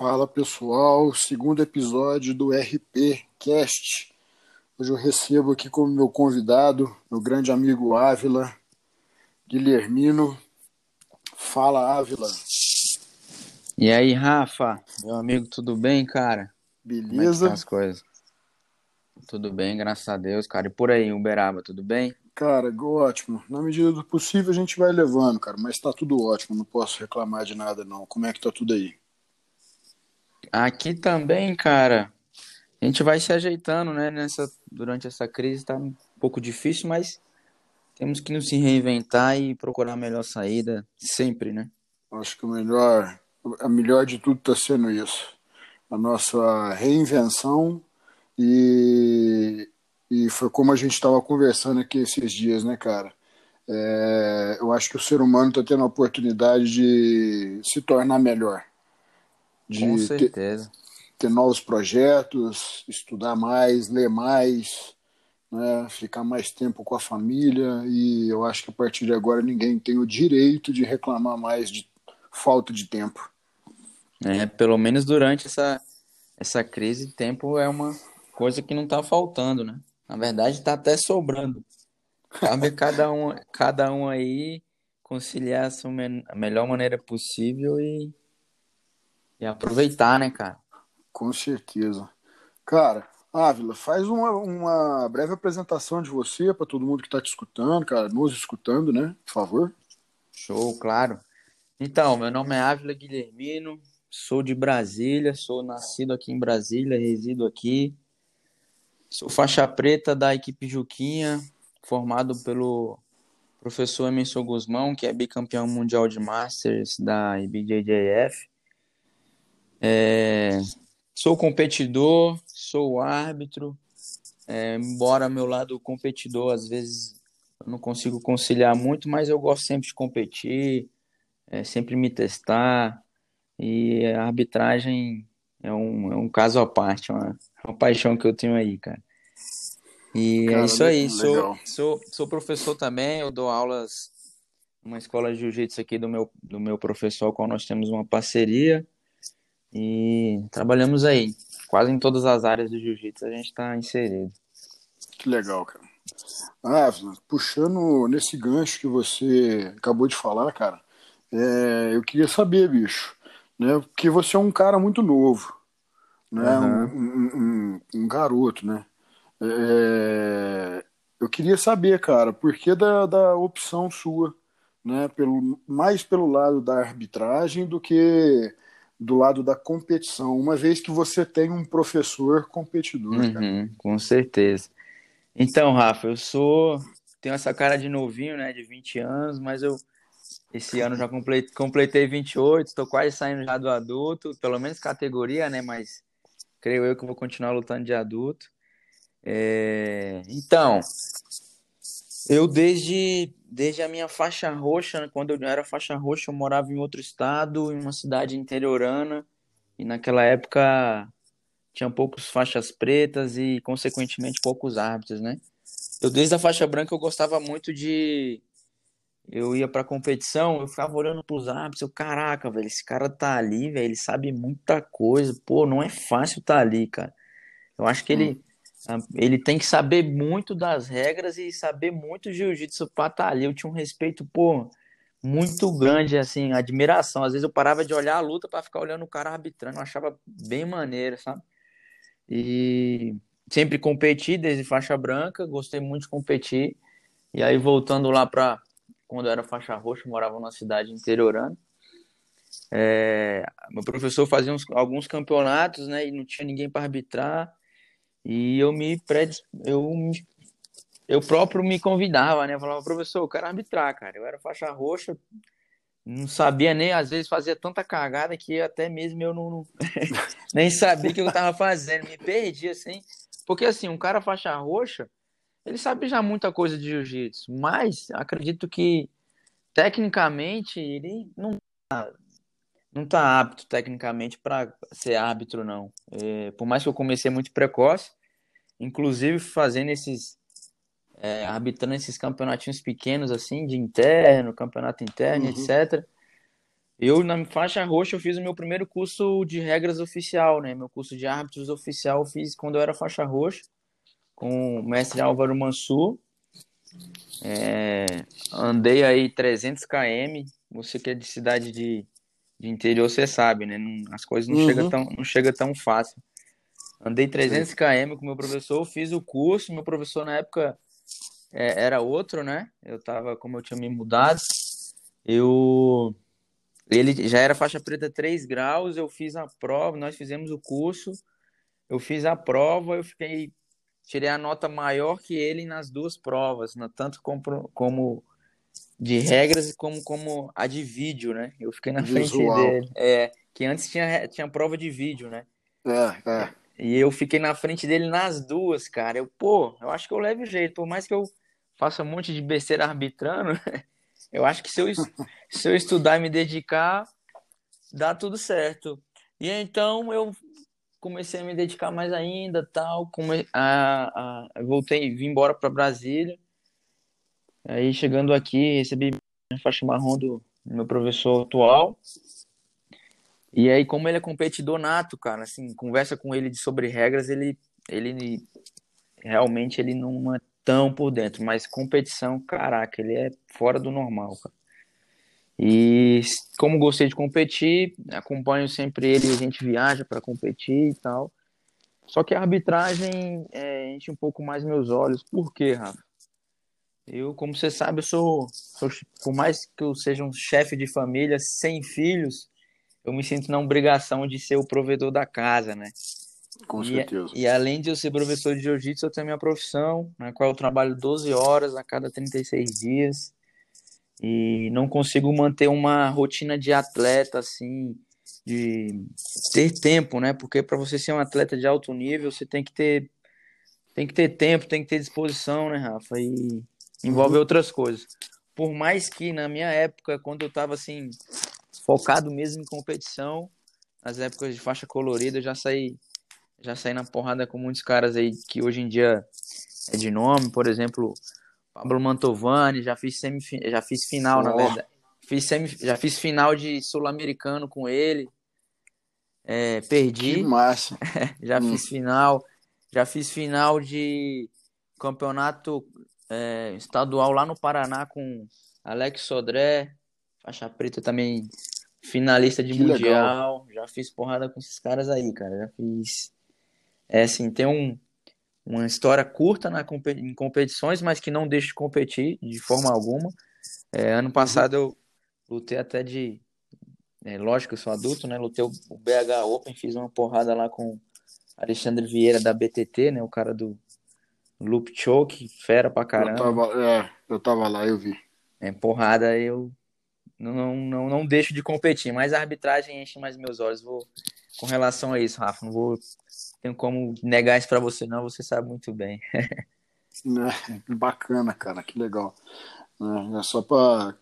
Fala pessoal, segundo episódio do RP Cast. Hoje eu recebo aqui como meu convidado meu grande amigo Ávila, Guilhermino. Fala Ávila. E aí, Rafa, meu amigo, tudo bem, cara? Beleza? Como é que tá as coisas? Tudo bem, graças a Deus, cara. E por aí, Uberaba, tudo bem? Cara, ótimo. Na medida do possível a gente vai levando, cara, mas tá tudo ótimo, não posso reclamar de nada não. Como é que tá tudo aí? Aqui também, cara. A gente vai se ajeitando, né? Nessa, durante essa crise tá um pouco difícil, mas temos que nos reinventar e procurar a melhor saída sempre, né? Acho que o melhor, a melhor de tudo tá sendo isso. A nossa reinvenção e, e foi como a gente estava conversando aqui esses dias, né, cara? É, eu acho que o ser humano está tendo a oportunidade de se tornar melhor. De Com certeza. Ter, ter novos projetos, estudar mais, ler mais, né, ficar mais tempo com a família. E eu acho que a partir de agora ninguém tem o direito de reclamar mais de falta de tempo. É, pelo menos durante essa, essa crise, tempo é uma coisa que não está faltando, né? Na verdade, está até sobrando. Cabe cada um, cada um aí conciliar a melhor maneira possível e, e aproveitar, né, cara? Com certeza. Cara, Ávila, faz uma, uma breve apresentação de você para todo mundo que está te escutando, cara, nos escutando, né? Por favor. Show, claro. Então, meu nome é Ávila Guilhermino, sou de Brasília, sou nascido aqui em Brasília, resido aqui. Sou faixa preta da equipe Juquinha, formado pelo professor Emerson Guzmão, que é bicampeão mundial de Masters da IBJJF. É, sou competidor, sou árbitro, é, embora meu lado competidor às vezes eu não consigo conciliar muito, mas eu gosto sempre de competir, é, sempre me testar, e a arbitragem é um, é um caso à parte, é uma, uma paixão que eu tenho aí, cara. E é cara, é isso aí, sou, sou, sou professor também, eu dou aulas numa escola de jiu-jitsu aqui do meu, do meu professor, com qual nós temos uma parceria. E trabalhamos aí. Quase em todas as áreas do jiu-jitsu a gente está inserido. Que legal, cara. Ah, puxando nesse gancho que você acabou de falar, cara, é, eu queria saber, bicho, né? Porque você é um cara muito novo, né? Uhum. Um, um, um, um, garoto, né? É, eu queria saber, cara, por que da, da opção sua, né? Pelo, mais pelo lado da arbitragem do que do lado da competição, uma vez que você tem um professor competidor. Uhum, com certeza. Então, Rafa, eu sou. Tenho essa cara de novinho, né? De 20 anos, mas eu. Esse ano já completei, completei 28, estou quase saindo já do adulto, pelo menos categoria, né? Mas creio eu que vou continuar lutando de adulto. É... Então, eu desde, desde a minha faixa roxa, quando eu era faixa roxa, eu morava em outro estado, em uma cidade interiorana, e naquela época tinha poucos faixas pretas e, consequentemente, poucos árbitros, né? Eu, desde a faixa branca, eu gostava muito de... Eu ia pra competição, eu ficava olhando pros árbitros, eu, caraca, velho, esse cara tá ali, velho, ele sabe muita coisa, pô, não é fácil tá ali, cara. Eu acho que ele... Hum ele tem que saber muito das regras e saber muito jiu-jitsu para estar tá ali. Eu tinha um respeito, pô, muito grande, assim, admiração. Às vezes eu parava de olhar a luta para ficar olhando o cara arbitrando, eu achava bem maneiro, sabe? E sempre competi desde faixa branca, gostei muito de competir. E aí voltando lá para quando eu era faixa roxa, morava numa cidade interiorana. É, meu professor fazia uns, alguns campeonatos, né, e não tinha ninguém para arbitrar. E eu me predis... eu eu próprio me convidava, né? Eu falava, professor, eu quero arbitrar, cara. Eu era faixa roxa, não sabia nem, às vezes fazia tanta cagada que até mesmo eu não, nem sabia o que eu tava fazendo, me perdi assim. Porque assim, um cara faixa roxa, ele sabe já muita coisa de jiu-jitsu, mas acredito que tecnicamente ele não não tá apto tecnicamente para ser árbitro, não. É, por mais que eu comecei muito precoce, inclusive fazendo esses. É, arbitrando esses campeonatinhos pequenos, assim, de interno, campeonato interno, uhum. etc. Eu, na faixa roxa, eu fiz o meu primeiro curso de regras oficial, né? Meu curso de árbitros oficial eu fiz quando eu era faixa roxa, com o mestre Álvaro Mansur. É, andei aí 300 km. Você que é de cidade de, de interior, você sabe, né? Não, as coisas não uhum. chegam tão, não chega tão fácil. Andei 300 km com meu professor, fiz o curso. Meu professor na época é, era outro, né? Eu tava, como eu tinha me mudado, eu ele já era faixa preta 3 graus, eu fiz a prova, nós fizemos o curso, eu fiz a prova, eu fiquei tirei a nota maior que ele nas duas provas, tanto como, como de regras como como a de vídeo, né? Eu fiquei na Visual. frente dele. É, que antes tinha tinha prova de vídeo, né? É, é. E eu fiquei na frente dele nas duas, cara. Eu, pô, eu acho que eu levo jeito, por mais que eu faça um monte de besteira arbitrando, eu acho que se eu, se eu estudar e me dedicar, dá tudo certo. E então eu comecei a me dedicar mais ainda, tal, come... a, a... voltei, vim embora para Brasília. Aí chegando aqui, recebi a faixa marrom do meu professor atual. E aí, como ele é competidor nato, cara, assim, conversa com ele sobre regras, ele, ele realmente ele não é tão por dentro, mas competição, caraca, ele é fora do normal, cara. E como gostei de competir, acompanho sempre ele, a gente viaja para competir e tal. Só que a arbitragem é, enche um pouco mais meus olhos. Por quê, Rafa? Eu, como você sabe, eu sou, sou por mais que eu seja um chefe de família sem filhos, eu me sinto na obrigação de ser o provedor da casa, né? Com certeza. E, e além de eu ser professor de jiu-jitsu, eu tenho minha profissão, na qual eu trabalho 12 horas a cada 36 dias e não consigo manter uma rotina de atleta assim, de ter tempo, né? Porque para você ser um atleta de alto nível, você tem que ter tem que ter tempo, tem que ter disposição, né, Rafa? E envolve uhum. outras coisas. Por mais que na minha época, quando eu estava assim focado mesmo em competição, nas épocas de faixa colorida, eu já saí já saí na porrada com muitos caras aí que hoje em dia é de nome, por exemplo, Pablo Mantovani, já fiz semif... já fiz final, oh. na verdade. Fiz semi... Já fiz final de sul-americano com ele. É, perdi. Que massa. já hum. fiz final. Já fiz final de campeonato é, estadual lá no Paraná com Alex Sodré, faixa preta também, finalista de que mundial. Legal. Já fiz porrada com esses caras aí, cara. Já fiz. É assim, tem um, uma história curta na, em competições, mas que não deixa de competir de forma alguma. É, ano passado eu lutei até de. É, lógico, eu sou adulto, né? Lutei o, BH Open, fiz uma porrada lá com Alexandre Vieira da BTT, né? O cara do Loop Choke, fera pra caramba. Eu tava, é, eu tava lá, eu vi. É, porrada eu não, não, não deixo de competir, mas a arbitragem enche mais meus olhos. Vou, com relação a isso, Rafa, não vou tenho como negar isso para você, não, você sabe muito bem. é, bacana, cara, que legal. É, é só para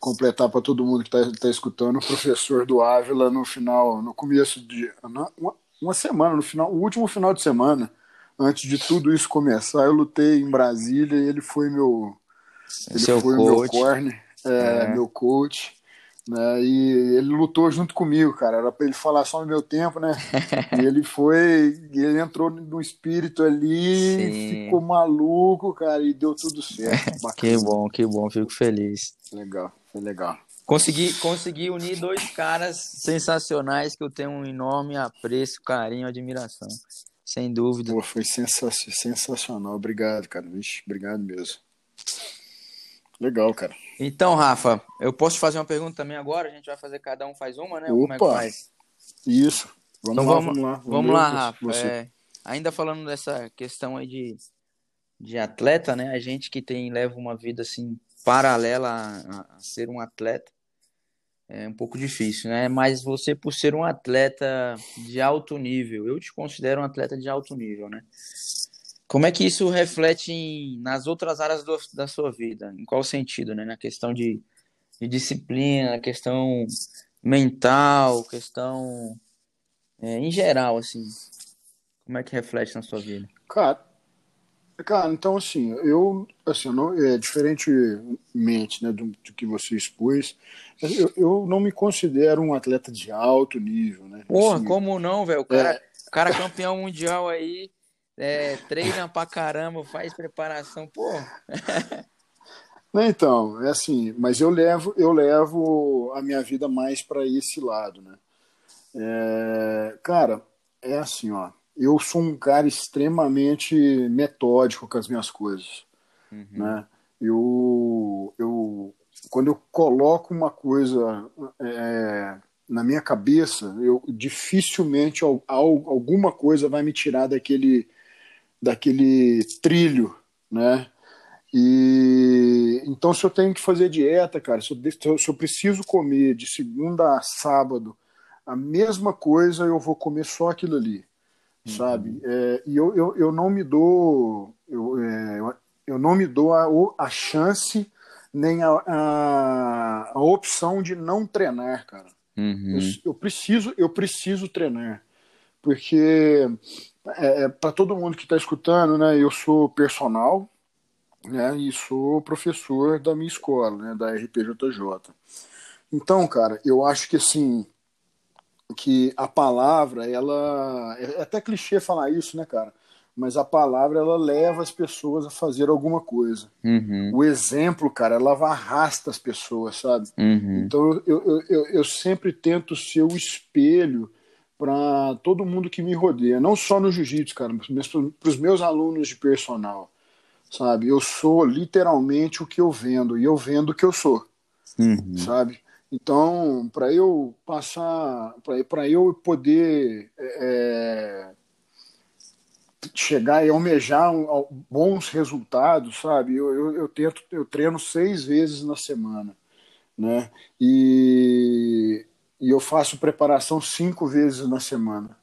completar para todo mundo que está tá escutando, o professor do Ávila no final, no começo de uma, uma semana, no final, o último final de semana, antes de tudo isso começar, eu lutei em Brasília e ele foi meu, ele Seu foi coach. meu corner, é, é. meu coach. Né? E ele lutou junto comigo, cara. Era para ele falar só no meu tempo, né? e ele foi, ele entrou no espírito ali, Sim. ficou maluco, cara, e deu tudo certo. que bom, que bom, fico feliz. Legal, foi legal. Consegui, consegui unir dois caras sensacionais que eu tenho um enorme apreço, carinho, admiração. Sem dúvida. Pô, foi sensacional. Obrigado, cara. Vixe, obrigado mesmo. Legal, cara. Então, Rafa, eu posso fazer uma pergunta também agora? A gente vai fazer cada um faz uma, né? Opa, Como é que faz? Isso. Vamos então, lá, vamos, vamos lá. Vamos, vamos lá, Rafa. É, ainda falando dessa questão aí de, de atleta, né? A gente que tem leva uma vida assim paralela a, a ser um atleta é um pouco difícil, né? Mas você, por ser um atleta de alto nível, eu te considero um atleta de alto nível, né? Como é que isso reflete em, nas outras áreas do, da sua vida? Em qual sentido, né? Na questão de, de disciplina, questão mental, questão é, em geral, assim. Como é que reflete na sua vida? Cara, Cara, então assim, eu, assim, não, é diferentemente né, do, do que você expôs, eu, eu, não me considero um atleta de alto nível, né? Porra, assim, como não, velho? O cara, é... o cara campeão mundial aí, é, treina pra caramba, faz preparação, pô. Então, é assim, mas eu levo, eu levo a minha vida mais para esse lado, né? É, cara, é assim, ó. Eu sou um cara extremamente metódico com as minhas coisas, uhum. né? Eu, eu, quando eu coloco uma coisa é, na minha cabeça, eu dificilmente alguma coisa vai me tirar daquele, daquele trilho, né? E então, se eu tenho que fazer dieta, cara, se eu, se eu preciso comer de segunda a sábado a mesma coisa, eu vou comer só aquilo ali. Sabe? É, e eu, eu, eu não me dou eu, é, eu não me dou a, a chance nem a, a, a, opção de não treinar, cara. Uhum. Eu, eu, preciso eu preciso treinar porque é, é para todo mundo que está escutando, né? Eu sou personal, né, e sou professor da minha escola, né, da RPJJ. Então, cara, eu acho que assim que a palavra, ela é até clichê falar isso, né, cara? Mas a palavra ela leva as pessoas a fazer alguma coisa. Uhum. O exemplo, cara, ela arrasta as pessoas, sabe? Uhum. Então eu, eu, eu, eu sempre tento ser o espelho para todo mundo que me rodeia, não só no jiu-jitsu, cara, mas para os meus alunos de personal sabe? Eu sou literalmente o que eu vendo e eu vendo o que eu sou, uhum. sabe? Então, para eu passar, para eu poder é, é, chegar e almejar bons resultados, sabe? Eu, eu, eu, tento, eu treino seis vezes na semana, né? E, e eu faço preparação cinco vezes na semana.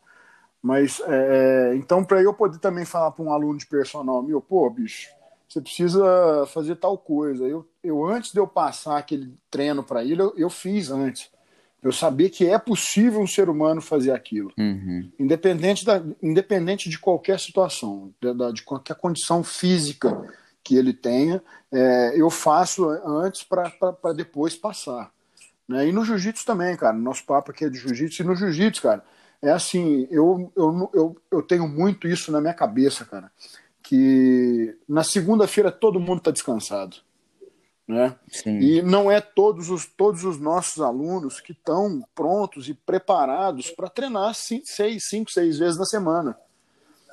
Mas, é, é então, para eu poder também falar para um aluno de personal meu, pô, bicho, você precisa fazer tal coisa. Eu, eu antes de eu passar aquele treino para ele, eu, eu, fiz antes. Eu sabia que é possível um ser humano fazer aquilo, uhum. independente, da, independente de qualquer situação, de, de qualquer condição física que ele tenha, é, eu faço antes para depois passar. Né? E no jiu-jitsu também, cara. Nosso papo aqui é de jiu-jitsu. E no jiu-jitsu, cara, é assim, eu, eu, eu, eu tenho muito isso na minha cabeça, cara que na segunda-feira todo mundo está descansado. Né? E não é todos os, todos os nossos alunos que estão prontos e preparados para treinar cinco, seis, cinco, seis vezes na semana.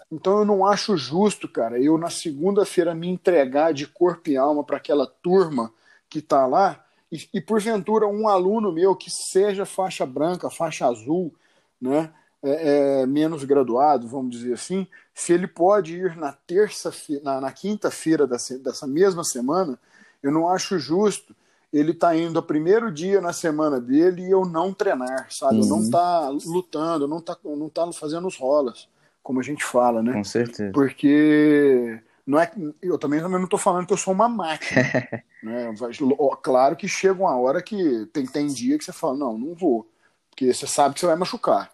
Então eu não acho justo, cara, eu na segunda-feira me entregar de corpo e alma para aquela turma que está lá e, e porventura um aluno meu que seja faixa branca, faixa azul, né? É, é, menos graduado, vamos dizer assim, se ele pode ir na terça, na, na quinta-feira dessa, dessa mesma semana, eu não acho justo ele tá indo a primeiro dia na semana dele e eu não treinar, sabe? Uhum. Eu não tá lutando, eu não tá, não tá fazendo os rolas, como a gente fala, né? Com certeza. Porque não é, eu também, também não estou falando que eu sou uma máquina. né? Claro que chega uma hora que tem, tem dia que você fala, não, não vou. Porque você sabe que você vai machucar.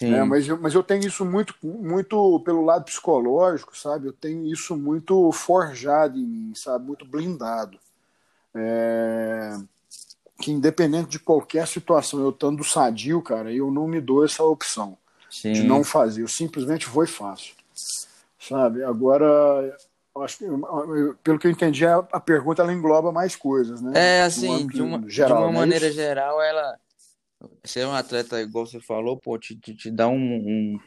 É, mas, eu, mas eu tenho isso muito, muito pelo lado psicológico, sabe? Eu tenho isso muito forjado em mim, sabe? Muito blindado. É... Que independente de qualquer situação, eu estando sadio, cara, eu não me dou essa opção Sim. de não fazer. Eu simplesmente vou e faço. Sabe? Agora, acho que, pelo que eu entendi, a, a pergunta ela engloba mais coisas, né? É, assim, de uma, geral, de uma é maneira geral, ela ser um atleta, igual você falou, pô, te, te, te dá um, um,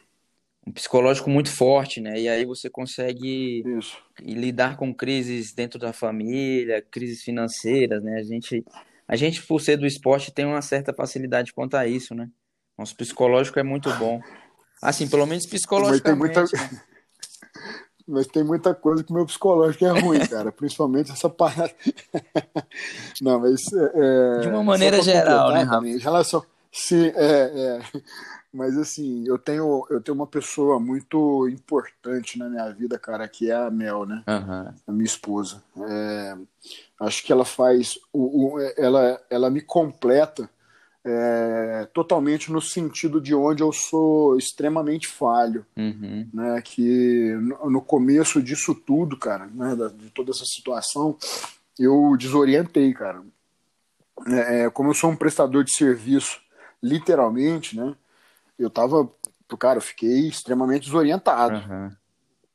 um, psicológico muito forte, né? E aí você consegue Isso. lidar com crises dentro da família, crises financeiras, né? A gente, a gente, por ser do esporte, tem uma certa facilidade quanto a isso, né? Nosso psicológico é muito bom. Assim, pelo menos psicologicamente. Mas tem muita, né? Mas tem muita coisa que o meu psicológico é ruim, cara. Principalmente essa parada. Não, mas. É, de uma maneira geral, né, Rafa? Em relação. Sim, é, é. Mas assim, eu tenho, eu tenho uma pessoa muito importante na minha vida, cara, que é a Mel, né? Uhum. A minha esposa. É, acho que ela faz. O, o, ela, ela me completa é, totalmente no sentido de onde eu sou extremamente falho, Uhum. né? Que no, no começo disso tudo, cara, né? da- de toda essa situação, eu desorientei, cara. É, como eu sou um prestador de serviço, literalmente, né? Eu tava, cara, eu fiquei extremamente desorientado Aham.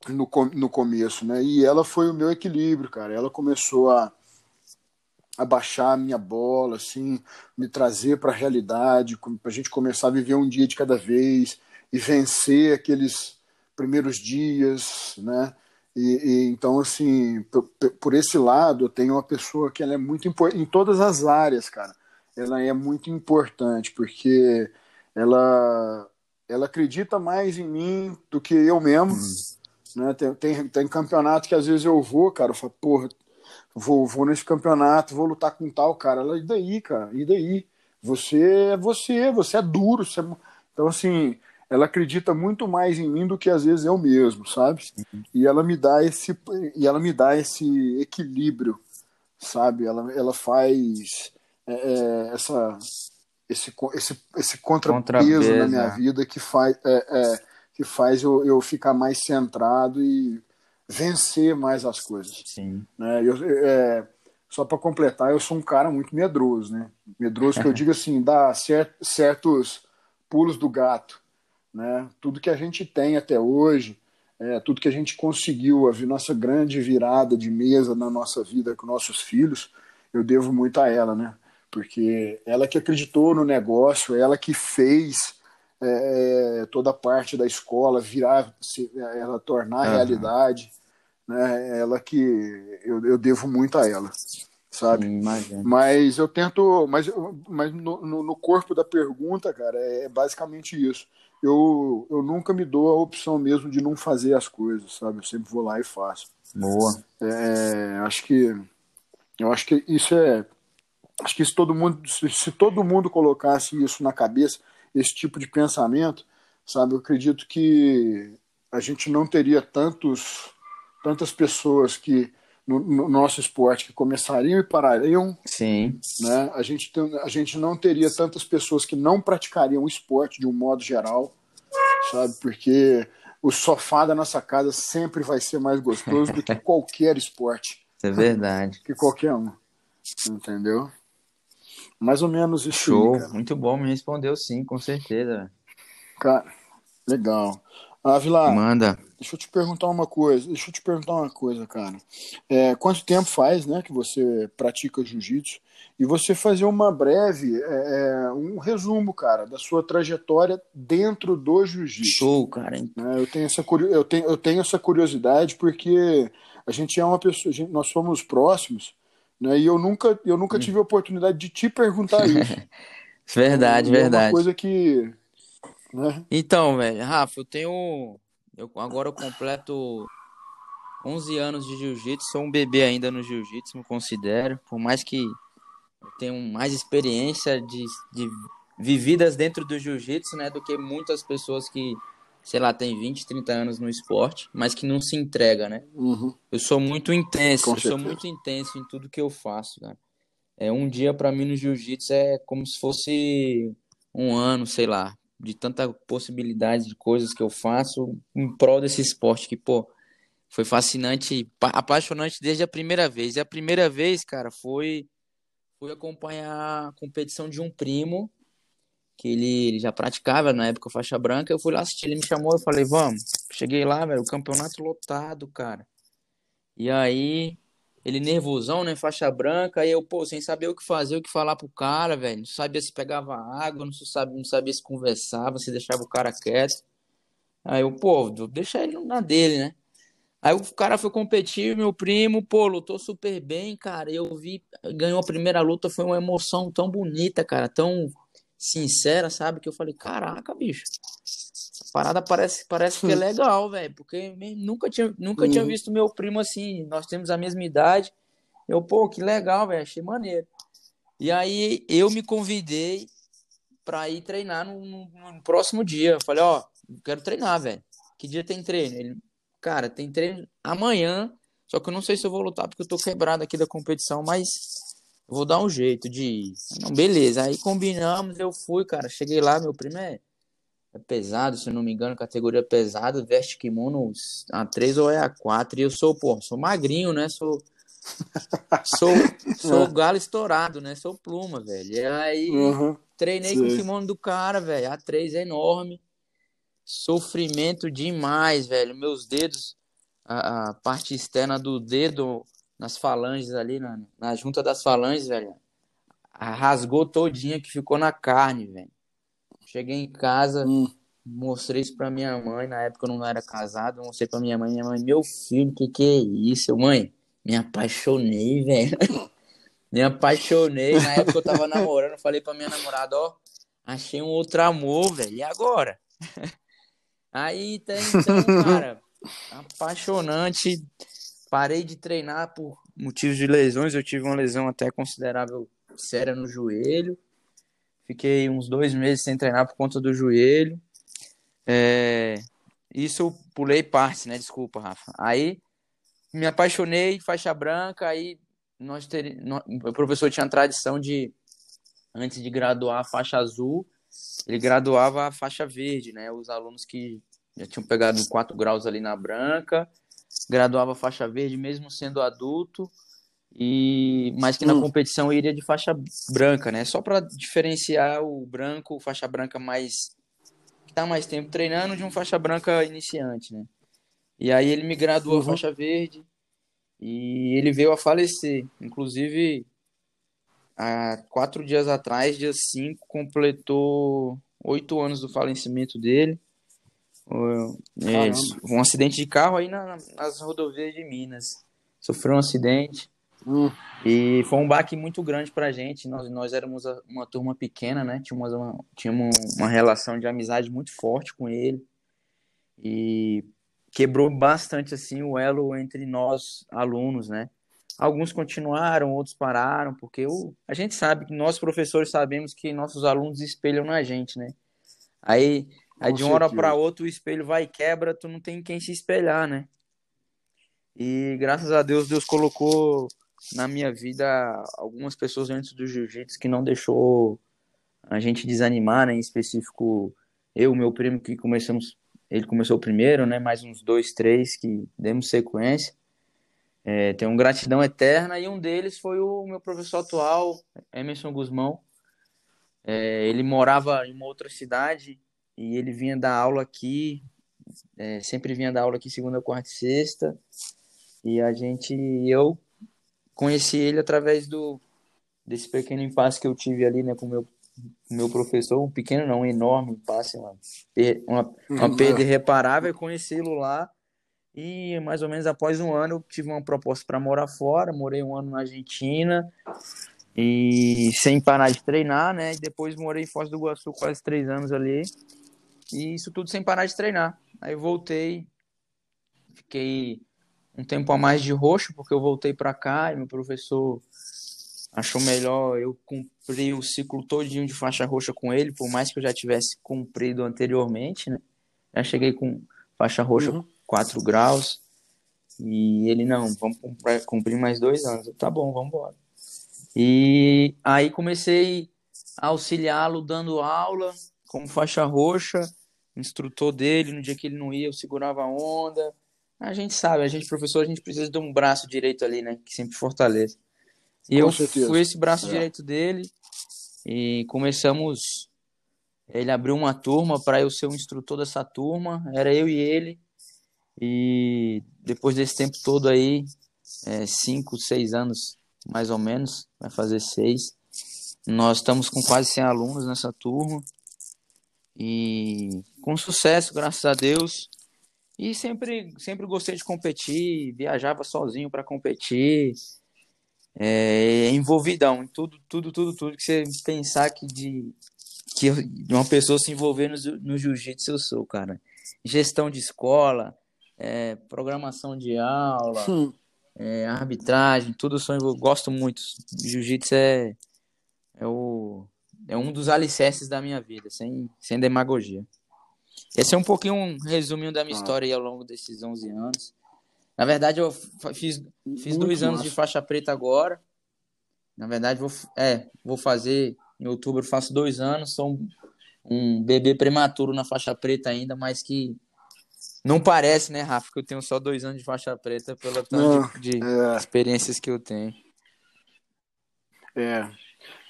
no, no começo, né? E ela foi o meu equilíbrio, cara. Ela começou a, a baixar a minha bola, assim, me trazer para a realidade, para a gente começar a viver um dia de cada vez e vencer aqueles primeiros dias, né? E, e então, assim, por, por esse lado, eu tenho uma pessoa que ela é muito importante em todas as áreas, cara. Ela é muito importante porque ela ela acredita mais em mim do que eu mesmo. Né? Tem, tem, tem campeonato que às vezes eu vou, cara, eu falo, porra, vou, vou nesse campeonato, vou lutar com tal cara. Ela, e daí, cara? E daí? Você é você, você é duro. Você é... Então, assim, ela acredita muito mais em mim do que às vezes eu mesmo, sabe? E ela me dá esse, e ela me dá esse equilíbrio, sabe? Ela, ela faz é, é, essa, esse, esse, esse contrapeso Contrapeso, na minha vida que faz, é, é, que faz eu, eu ficar mais centrado e vencer mais as coisas. Sim. Né? Eu, é, só para completar, eu sou um cara muito medroso, né? Medroso que eu digo assim, dá cer certos pulos do gato, né? Tudo que a gente tem até hoje, é, tudo que a gente conseguiu, a nossa grande virada de mesa na nossa vida com nossos filhos, eu devo muito a ela, né? Porque ela que acreditou no negócio, ela que fez é, toda a parte da escola virar, se, ela tornar Aham. realidade, né? Ela que eu, eu devo muito a ela, sabe? Sim, imagino. Mas eu tento, mas, mas no, no, no corpo da pergunta, cara, é basicamente isso. Eu, eu nunca me dou a opção mesmo de não fazer as coisas, sabe? Eu sempre vou lá e faço. Boa. É, acho que eu acho que isso é acho que se todo mundo se, se todo mundo colocasse isso na cabeça esse tipo de pensamento sabe eu acredito que a gente não teria tantos tantas pessoas que no, no nosso esporte que começariam e parariam Sim. né a gente tem, a gente não teria tantas pessoas que não praticariam o esporte de um modo geral sabe porque o sofá da nossa casa sempre vai ser mais gostoso do que qualquer esporte é verdade. que qualquer um. Entendeu? Mais ou menos isso Show. aí. Muito bom, me respondeu sim, com certeza. Cara, legal. Vilar, Manda. deixa eu te perguntar uma coisa. Deixa eu te perguntar uma coisa, cara. É, quanto tempo faz, né, que você pratica jiu-jitsu? E você fazer uma breve, é, é, um resumo, cara, da sua trajetória dentro do jiu-jitsu. Show, cara. né? Eu tenho essa eu tenho, eu tenho essa curiosidade porque a gente é uma pessoa, gente- nós somos próximos, né? E eu nunca, eu nunca tive a oportunidade de te perguntar isso. Verdade, E É uma verdade. coisa que, né? Então, velho, Rafa, eu tenho. Eu, agora eu completo 11 anos de jiu-jitsu, sou um bebê ainda no jiu-jitsu, me considero. Por mais que eu tenho mais experiência de, de vividas dentro do jiu-jitsu, né, do que muitas pessoas que, sei lá, têm 20, 30 anos no esporte, mas que não se entrega, né? Uhum. Eu sou muito intenso, eu sou muito intenso em tudo que eu faço, cara. É um dia pra mim no jiu-jitsu é como se fosse um ano, sei lá, de tanta possibilidade de coisas que eu faço em prol desse esporte que, pô, foi fascinante, pa- apaixonante desde a primeira vez. E a primeira vez, cara, foi fui acompanhar a competição de um primo que ele, ele já praticava na época faixa branca. Eu fui lá assistir, ele me chamou, eu falei, vamos. Cheguei lá, velho, o campeonato lotado, cara. E aí, ele nervosão, né, faixa branca, aí eu, pô, sem saber o que fazer, o que falar pro cara, velho. Não sabia se pegava água, não sabia, não sabia se conversava, se deixava o cara quieto. Aí eu, pô, vou deixar ele na dele, né? Aí o cara foi competir, meu primo, pô, lutou super bem, cara. Eu vi, ganhou a primeira luta, foi uma emoção tão bonita, cara, tão sincera, sabe? Que eu falei, caraca, bicho, parada parece, parece que é legal, velho, porque nunca tinha, nunca tinha Uhum. visto meu primo assim. Nós temos a mesma idade. Eu, pô, que legal, velho, achei maneiro. E aí eu me convidei pra ir treinar no, no- no próximo dia. Eu falei, ó, quero treinar, velho. Que dia tem treino? Ele, cara, tem treino amanhã, só que eu não sei se eu vou lutar porque eu tô quebrado aqui da competição, mas vou dar um jeito de ir. Não, beleza, aí combinamos, eu fui, cara. Cheguei lá, meu primo é, é pesado, se não me engano, categoria pesada, veste kimono A3 ou é A4. E eu sou, pô, sou magrinho, né? Sou. Sou, sou galo estourado, né? Sou pluma, velho. E aí uhum, treinei com o kimono do cara, velho. A3 é enorme. Sofrimento demais, velho. Meus dedos, a, a parte externa do dedo nas falanges ali, na, na junta das falanges, velho. Rasgou todinha que ficou na carne, velho. Cheguei em casa, hum. mostrei isso pra minha mãe. Na época eu não era casado, mostrei pra minha mãe. Minha mãe, meu filho, que que é isso? Mãe, me apaixonei, velho. me apaixonei. Na época eu tava namorando, falei pra minha namorada, ó, achei um outro amor, velho. E agora? Aí, tá, então, cara, apaixonante. Parei de treinar por motivos de lesões. Eu tive uma lesão até considerável séria no joelho. Fiquei uns dois meses sem treinar por conta do joelho. É... Isso eu pulei partes, né? Desculpa, Rafa. Aí me apaixonei, faixa branca. Aí nós ter... o professor tinha a tradição de, antes de graduar a faixa azul, ele graduava a faixa verde, né? Os alunos que já tinham pegado 4 graus ali na branca graduava faixa verde mesmo sendo adulto e mas que na competição iria de faixa branca, né? Só para diferenciar o branco, faixa branca mais que tá mais tempo treinando de um faixa branca iniciante, né? E aí ele me graduou uhum. faixa verde e ele veio a falecer, inclusive há quatro dias atrás, dia 5, completou oito anos do falecimento dele. É, um acidente de carro aí na, nas rodovias de Minas. Sofreu um acidente. Hum. E foi um baque muito grande pra gente. Nós, nós éramos uma turma pequena, né? Tínhamos uma, tínhamos uma relação de amizade muito forte com ele. E quebrou bastante assim o elo entre nós alunos, né? Alguns continuaram, outros pararam, porque o, a gente sabe que nós professores sabemos que nossos alunos espelham na gente, né? Aí Aí de uma hora para outra o espelho vai e quebra, tu não tem quem se espelhar, né? E graças a Deus, Deus colocou na minha vida algumas pessoas antes do jiu-jitsu que não deixou a gente desanimar, né? Em específico, eu, meu primo, que começamos, ele começou primeiro, né? Mais uns dois, três que demos sequência. É, tenho gratidão eterna e um deles foi o meu professor atual, Emerson Guzmão. É, ele morava em uma outra cidade e ele vinha dar aula aqui, é, sempre vinha dar aula aqui segunda, quarta e sexta. E a gente, eu conheci ele através do desse pequeno impasse que eu tive ali, né, com o meu, com meu professor, um pequeno não, um enorme impasse, uma, uma, uma uhum. perda irreparável, conhecê-lo lá. E mais ou menos após um ano eu tive uma proposta para morar fora, morei um ano na Argentina e sem parar de treinar, né? E depois morei em Foz do Iguaçu quase três anos ali. E isso tudo sem parar de treinar. Aí voltei, fiquei um tempo a mais de roxo, porque eu voltei para cá e meu professor achou melhor eu cumprir o ciclo todinho de faixa roxa com ele, por mais que eu já tivesse cumprido anteriormente, né? Já cheguei com faixa roxa uhum. 4 graus. E ele, não, vamos cumprir mais dois anos. Eu, tá bom, vamos embora. E aí comecei a auxiliá-lo dando aula como faixa roxa instrutor dele, no dia que ele não ia, eu segurava a onda. A gente sabe, a gente, professor, a gente precisa de um braço direito ali, né? Que sempre fortalece. E Com eu certeza. fui esse braço é. direito dele e começamos. Ele abriu uma turma para eu ser o instrutor dessa turma, era eu e ele. E depois desse tempo todo aí, é, cinco, seis anos mais ou menos, vai fazer seis. Nós estamos com quase 100 alunos nessa turma. E com sucesso, graças a Deus. E sempre, sempre gostei de competir, viajava sozinho para competir, é, envolvidão em tudo, tudo, tudo, tudo que você pensar que de, que uma pessoa se envolver no, no jiu-jitsu eu sou, cara. Gestão de escola, é, programação de aula, hum. é, arbitragem, tudo sou, eu gosto muito. Jiu-jitsu é, é o é um dos alicerces da minha vida, sem, sem demagogia. Esse é um pouquinho um resuminho da minha ah. história aí ao longo desses 11 anos. Na verdade, eu fiz, fiz dois anos de faixa preta agora. Na verdade, vou, é, vou fazer em outubro, faço dois anos, sou um, um bebê prematuro na faixa preta ainda, mas que não parece, né, Rafa, que eu tenho só dois anos de faixa preta pela tanto de, de é... experiências que eu tenho. É.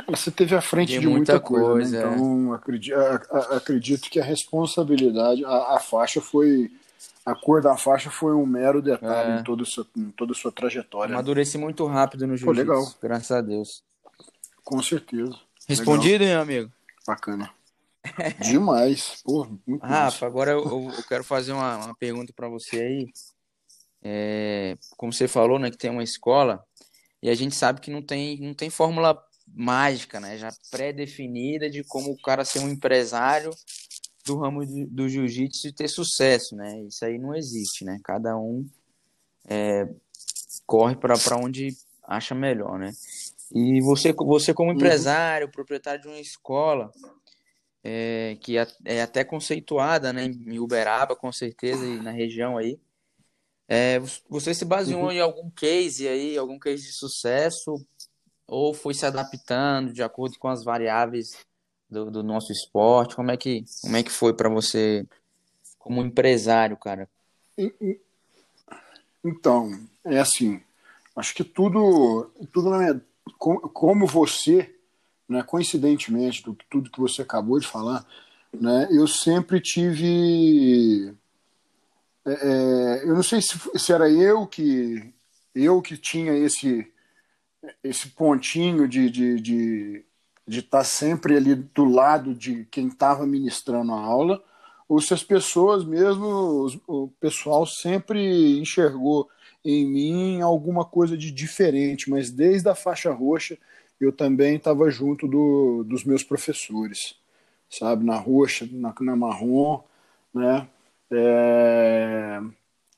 Você teve à frente de, de muita, muita, coisa, né? coisa né? então acredito, acredito, que a responsabilidade, a, a, faixa foi. A cor da faixa foi um mero detalhe é. em, toda sua, em toda a sua trajetória. Amadureci muito rápido no jiu legal. Graças a Deus. Com certeza. Respondido, legal. meu amigo? Bacana. Demais. Pô, muito Rafa, agora eu, eu, quero fazer uma, uma pergunta para você aí. É, como você falou, né, que tem uma escola e a gente sabe que não tem, não tem fórmula mágica, né, já pré-definida de como o cara ser um empresário do ramo de, do jiu-jitsu e ter sucesso, né? Isso aí não existe, né? Cada um é, corre para onde acha melhor, né? E você, você como uhum. empresário, proprietário de uma escola, é, que é até conceituada né, em Uberaba, com certeza, e na região aí. É, você se baseou uhum. em algum case aí, algum case de sucesso, ou foi se adaptando de acordo com as variáveis do, do nosso esporte? Como é que, como é que foi para você, como empresário, cara? Então, é assim, acho que tudo, tudo como você né, coincidentemente, do tudo que você acabou de falar, né, eu sempre tive. É, é, eu não sei se, se, era eu que eu que tinha esse esse pontinho de de, de, de estar tá sempre ali do lado de quem estava ministrando a aula, ou se as pessoas mesmo, o pessoal sempre enxergou em mim alguma coisa de diferente, mas desde a faixa roxa eu também estava junto do, dos meus professores, sabe, na roxa, na, na marrom, né? É,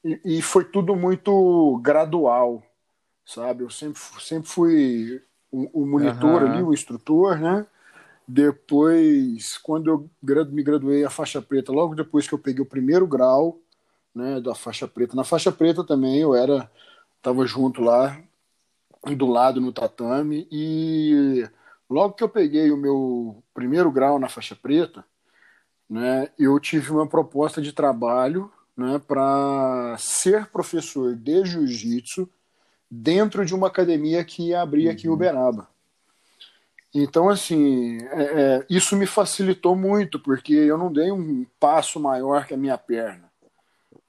e, e, foi tudo muito gradual, sabe? Eu sempre, sempre fui o, o monitor uhum. ali, o instrutor, né? Depois, quando eu me graduei a faixa preta, logo depois que eu peguei o primeiro grau, né, da faixa preta. Na faixa preta também eu era, estava junto lá do lado no tatame e logo que eu peguei o meu primeiro grau na faixa preta, né, eu tive uma proposta de trabalho né, para ser professor de jiu-jitsu dentro de uma academia que ia abrir aqui em uhum. Uberaba. Então, assim, é, é, isso me facilitou muito, porque eu não dei um passo maior que a minha perna.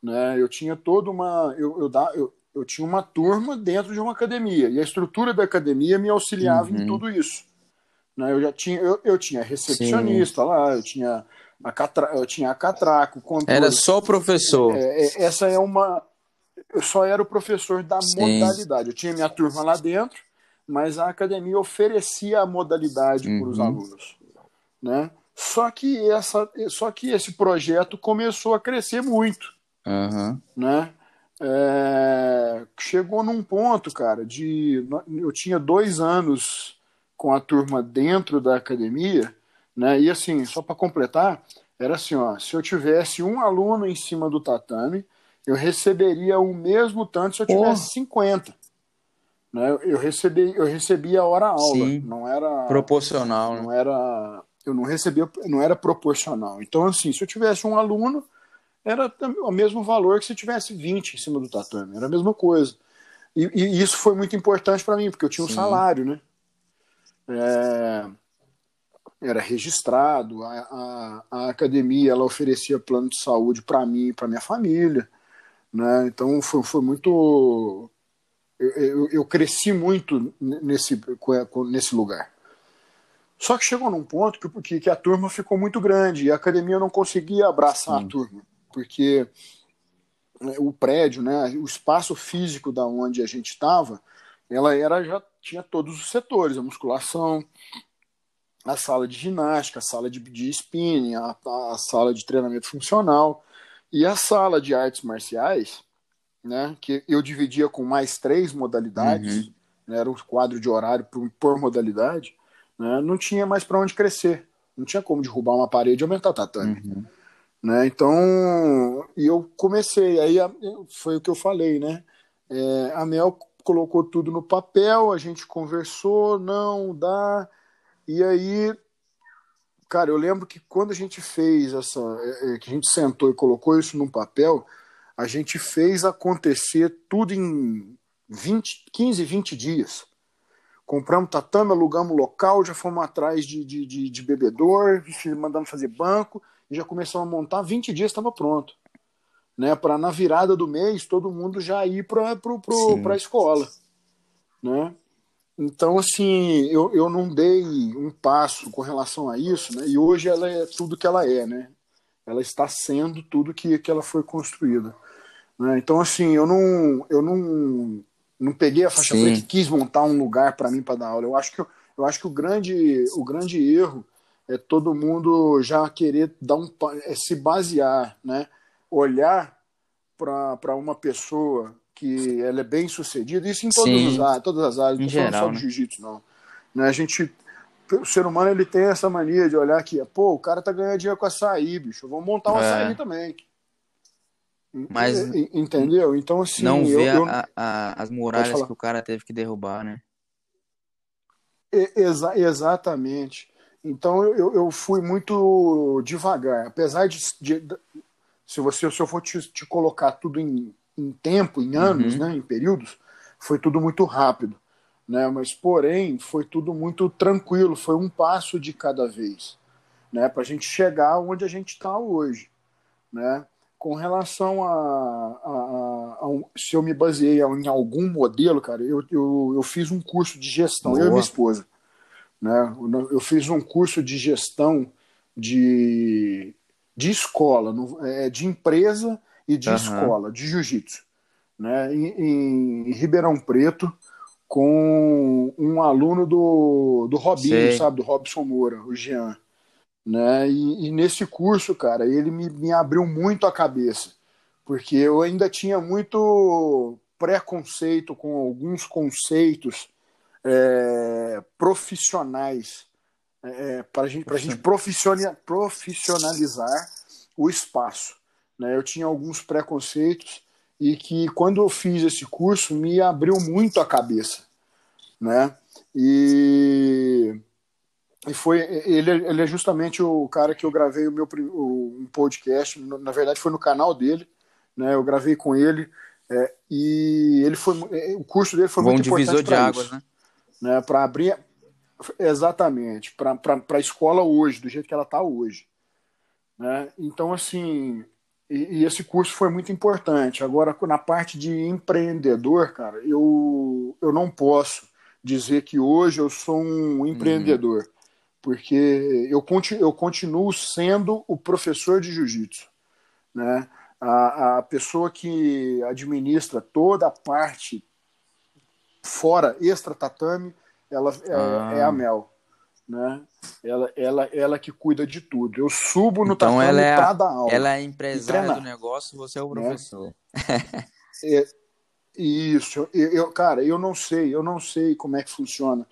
Né? Eu tinha toda uma. Eu, eu, eu, eu tinha uma turma dentro de uma academia e a estrutura da academia me auxiliava uhum. em tudo isso. Né? Eu já tinha, eu, eu tinha recepcionista Sim. lá, eu tinha a catra, eu tinha a catraco. Controle. Era só professor. É, é, essa é uma. Eu só era o professor da Sim. modalidade. Eu tinha minha turma lá dentro, mas a academia oferecia a modalidade uhum. para os alunos, né? Só que essa, só que esse projeto começou a crescer muito, uhum. né? É, chegou num ponto, cara, de eu tinha dois anos com a turma dentro da academia, né? E assim, só para completar, era assim, ó, se eu tivesse um aluno em cima do tatame, eu receberia o mesmo tanto se eu tivesse oh. 50. Né? Eu recebi, eu recebia hora aula, Sim, não era proporcional, não né? era eu não recebia, não era proporcional. Então assim, se eu tivesse um aluno, era o mesmo valor que se tivesse 20 em cima do tatame, era a mesma coisa. E, e isso foi muito importante para mim, porque eu tinha um Sim. salário, né? É, era registrado, a, a, a, academia ela oferecia plano de saúde para mim e para minha família, né? Então foi, foi muito. Eu, eu, eu cresci muito nesse, nesse lugar. Só que chegou num ponto que, que, que a turma ficou muito grande e a academia não conseguia abraçar Sim. a turma porque é, o prédio, né, o espaço físico da onde a gente estava, ela era já tinha todos os setores, a musculação, a sala de ginástica, a sala de, de spinning, a, a sala de treinamento funcional e a sala de artes marciais, né, que eu dividia com mais três modalidades, uhum. né, era o um quadro de horário por, por modalidade, né, não tinha mais para onde crescer, não tinha como derrubar uma parede e aumentar o tatame. Uhum. Né? Então, e eu comecei, aí foi o que eu falei, né? É, a Mel colocou tudo no papel, a gente conversou, não dá. E aí, cara, eu lembro que quando a gente fez essa, é, é, que a gente sentou e colocou isso num papel, a gente fez acontecer tudo em 20, 15, 20 dias. Compramos tatame, alugamos local, já fomos atrás de, de, de, de bebedor, mandamos fazer banco e já começamos a montar. 20 dias estava pronto. Né, para na virada do mês todo mundo já ir para a escola. Né? Então, assim, eu, eu não dei um passo com relação a isso, né? e hoje ela é tudo que ela é. Né? Ela está sendo tudo que, que ela foi construída. Né? Então, assim, eu não, eu não não peguei a faixa Sim. preta e quis montar um lugar para mim para dar aula. Eu acho que eu acho que o grande o grande erro é todo mundo já querer dar um é se basear, né? Olhar para uma pessoa que ela é bem sucedida, isso em todas, as, todas as áreas, não geral, só né? jiu-jitsu, não. Né? A gente, o ser humano ele tem essa mania de olhar que, pô, o cara tá ganhando dinheiro com açaí, bicho, vamos montar um é. açaí também. Mas entendeu? Então assim, não vê eu, a, a, as muralhas que o cara teve que derrubar, né? Exa exatamente. Então eu, eu fui muito devagar, apesar de, de se você se eu for te, te colocar tudo em, em, tempo, em anos, uhum. né, em períodos, foi tudo muito rápido, né? Mas porém foi tudo muito tranquilo, foi um passo de cada vez, né? Para a gente chegar onde a gente está hoje, né? com relação a, a, a, a, se eu me baseei em algum modelo, cara, eu, eu, eu fiz um curso de gestão, Boa. eu e minha esposa. Né? Eu fiz um curso de gestão de, de escola, é, de empresa e de uhum. escola, de jiu-jitsu, né? Em, em, Ribeirão Preto, com um aluno do, do Robinho, Sei. sabe? Do Robson Moura, o Jean. Né? E, e, nesse curso, cara, ele me, me abriu muito a cabeça, porque eu ainda tinha muito preconceito com alguns conceitos é, profissionais é, para a gente, a gente profissionalizar o espaço. Né? Eu tinha alguns preconceitos e que quando eu fiz esse curso me abriu muito a cabeça, né? E e foi ele, ele é justamente o cara que eu gravei o meu o, um podcast na verdade foi no canal dele né eu gravei com ele é, e ele foi é, o curso dele foi Bom muito importante de águas né, né para abrir exatamente para a escola hoje do jeito que ela está hoje né então assim e, e, esse curso foi muito importante agora na parte de empreendedor cara eu eu não posso dizer que hoje eu sou um uhum. empreendedor uhum porque eu, continuo, eu continuo sendo o professor de jiu-jitsu. Né? A, a pessoa que administra toda a parte fora, extra-tatame, ela é, ah. é, a Mel. Né? Ela, ela, ela que cuida de tudo. Eu subo no então tatame ela é a, aula. Ela é empresária do negócio, você é o né? professor. Né? é, isso, eu, eu, cara, eu não sei, eu não sei como é que funciona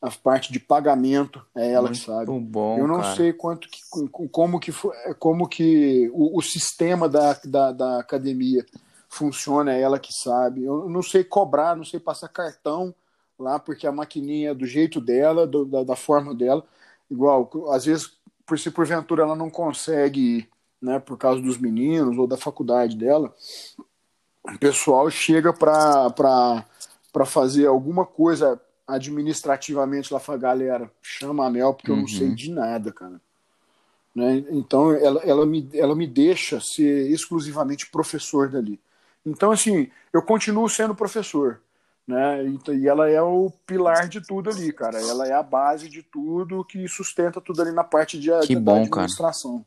a parte de pagamento é ela Muito que sabe. Bom, eu não cara. sei quanto que, como que como que o, o sistema da, da, da, academia funciona, é ela que sabe. Eu não sei cobrar, não sei passar cartão lá porque a maquininha é do jeito dela, do, da, da forma dela, igual às vezes por se porventura ela não consegue, né, por causa dos meninos ou da faculdade dela, o pessoal chega para fazer alguma coisa administrativamente lá a galera, chama a Mel porque uhum. eu não sei uhum. de nada, cara. Né? Então ela, ela, me, ela me deixa ser exclusivamente professor dali. Então, assim, eu continuo sendo professor. Né? E, e ela é o pilar de tudo ali, cara. Ela é a base de tudo que sustenta tudo ali na parte de, que de, bom, administração. Cara.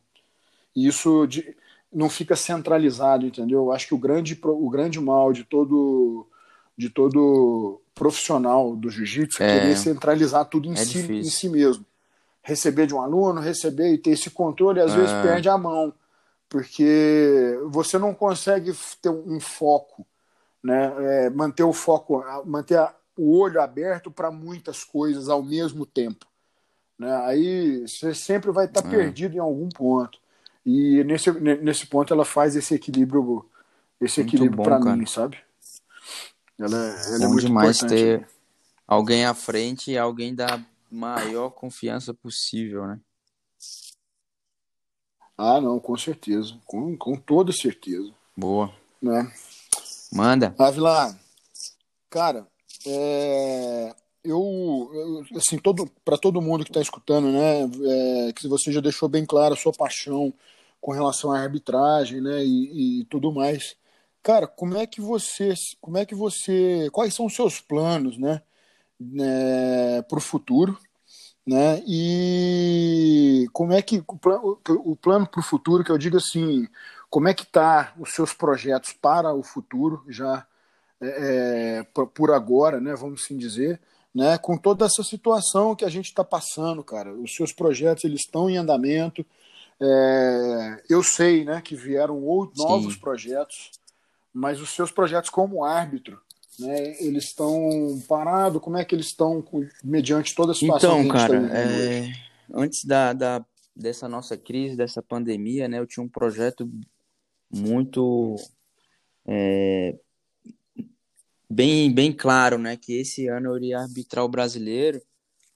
E isso de, não fica centralizado, entendeu? Eu acho que o grande, o grande mal de todo de todo profissional do jiu-jitsu é, querer centralizar tudo em, é si, em si mesmo. Receber de um aluno, receber e ter esse controle, às é. vezes perde a mão, porque você não consegue ter um foco, né? É, manter o foco, manter a, o olho aberto para muitas coisas ao mesmo tempo. Né? Aí você sempre vai estar tá é. perdido em algum ponto. E nesse, nesse ponto ela faz esse equilíbrio, esse equilíbrio para mim, sabe? Ela, ela é Bom muito demais ter alguém à frente e alguém da maior confiança possível, né? Ah, não, com certeza. Com, com toda certeza. Boa. Né? Manda. Avila, cara, é, eu, eu, assim, todo, para todo mundo que está escutando, né, é, que você já deixou bem claro a sua paixão com relação à arbitragem, né, e, e tudo mais. Cara, como é que você, como é que você, quais são os seus planos, né, né para o futuro, né, e como é que o plano, para o futuro, que eu digo assim, como é que tá os seus projetos para o futuro, já é, por agora, né, vamos assim dizer, né, com toda essa situação que a gente está passando, cara, os seus projetos eles estão em andamento, é, eu sei, né, que vieram outros, novos projetos, mas os seus projetos como árbitro, né, eles estão parados? Como é que eles estão mediante toda a situação então, gente cara, está é... antes da, da, dessa nossa crise, dessa pandemia, né, eu tinha um projeto muito é, bem, bem claro, né, que esse ano eu iria arbitrar o brasileiro.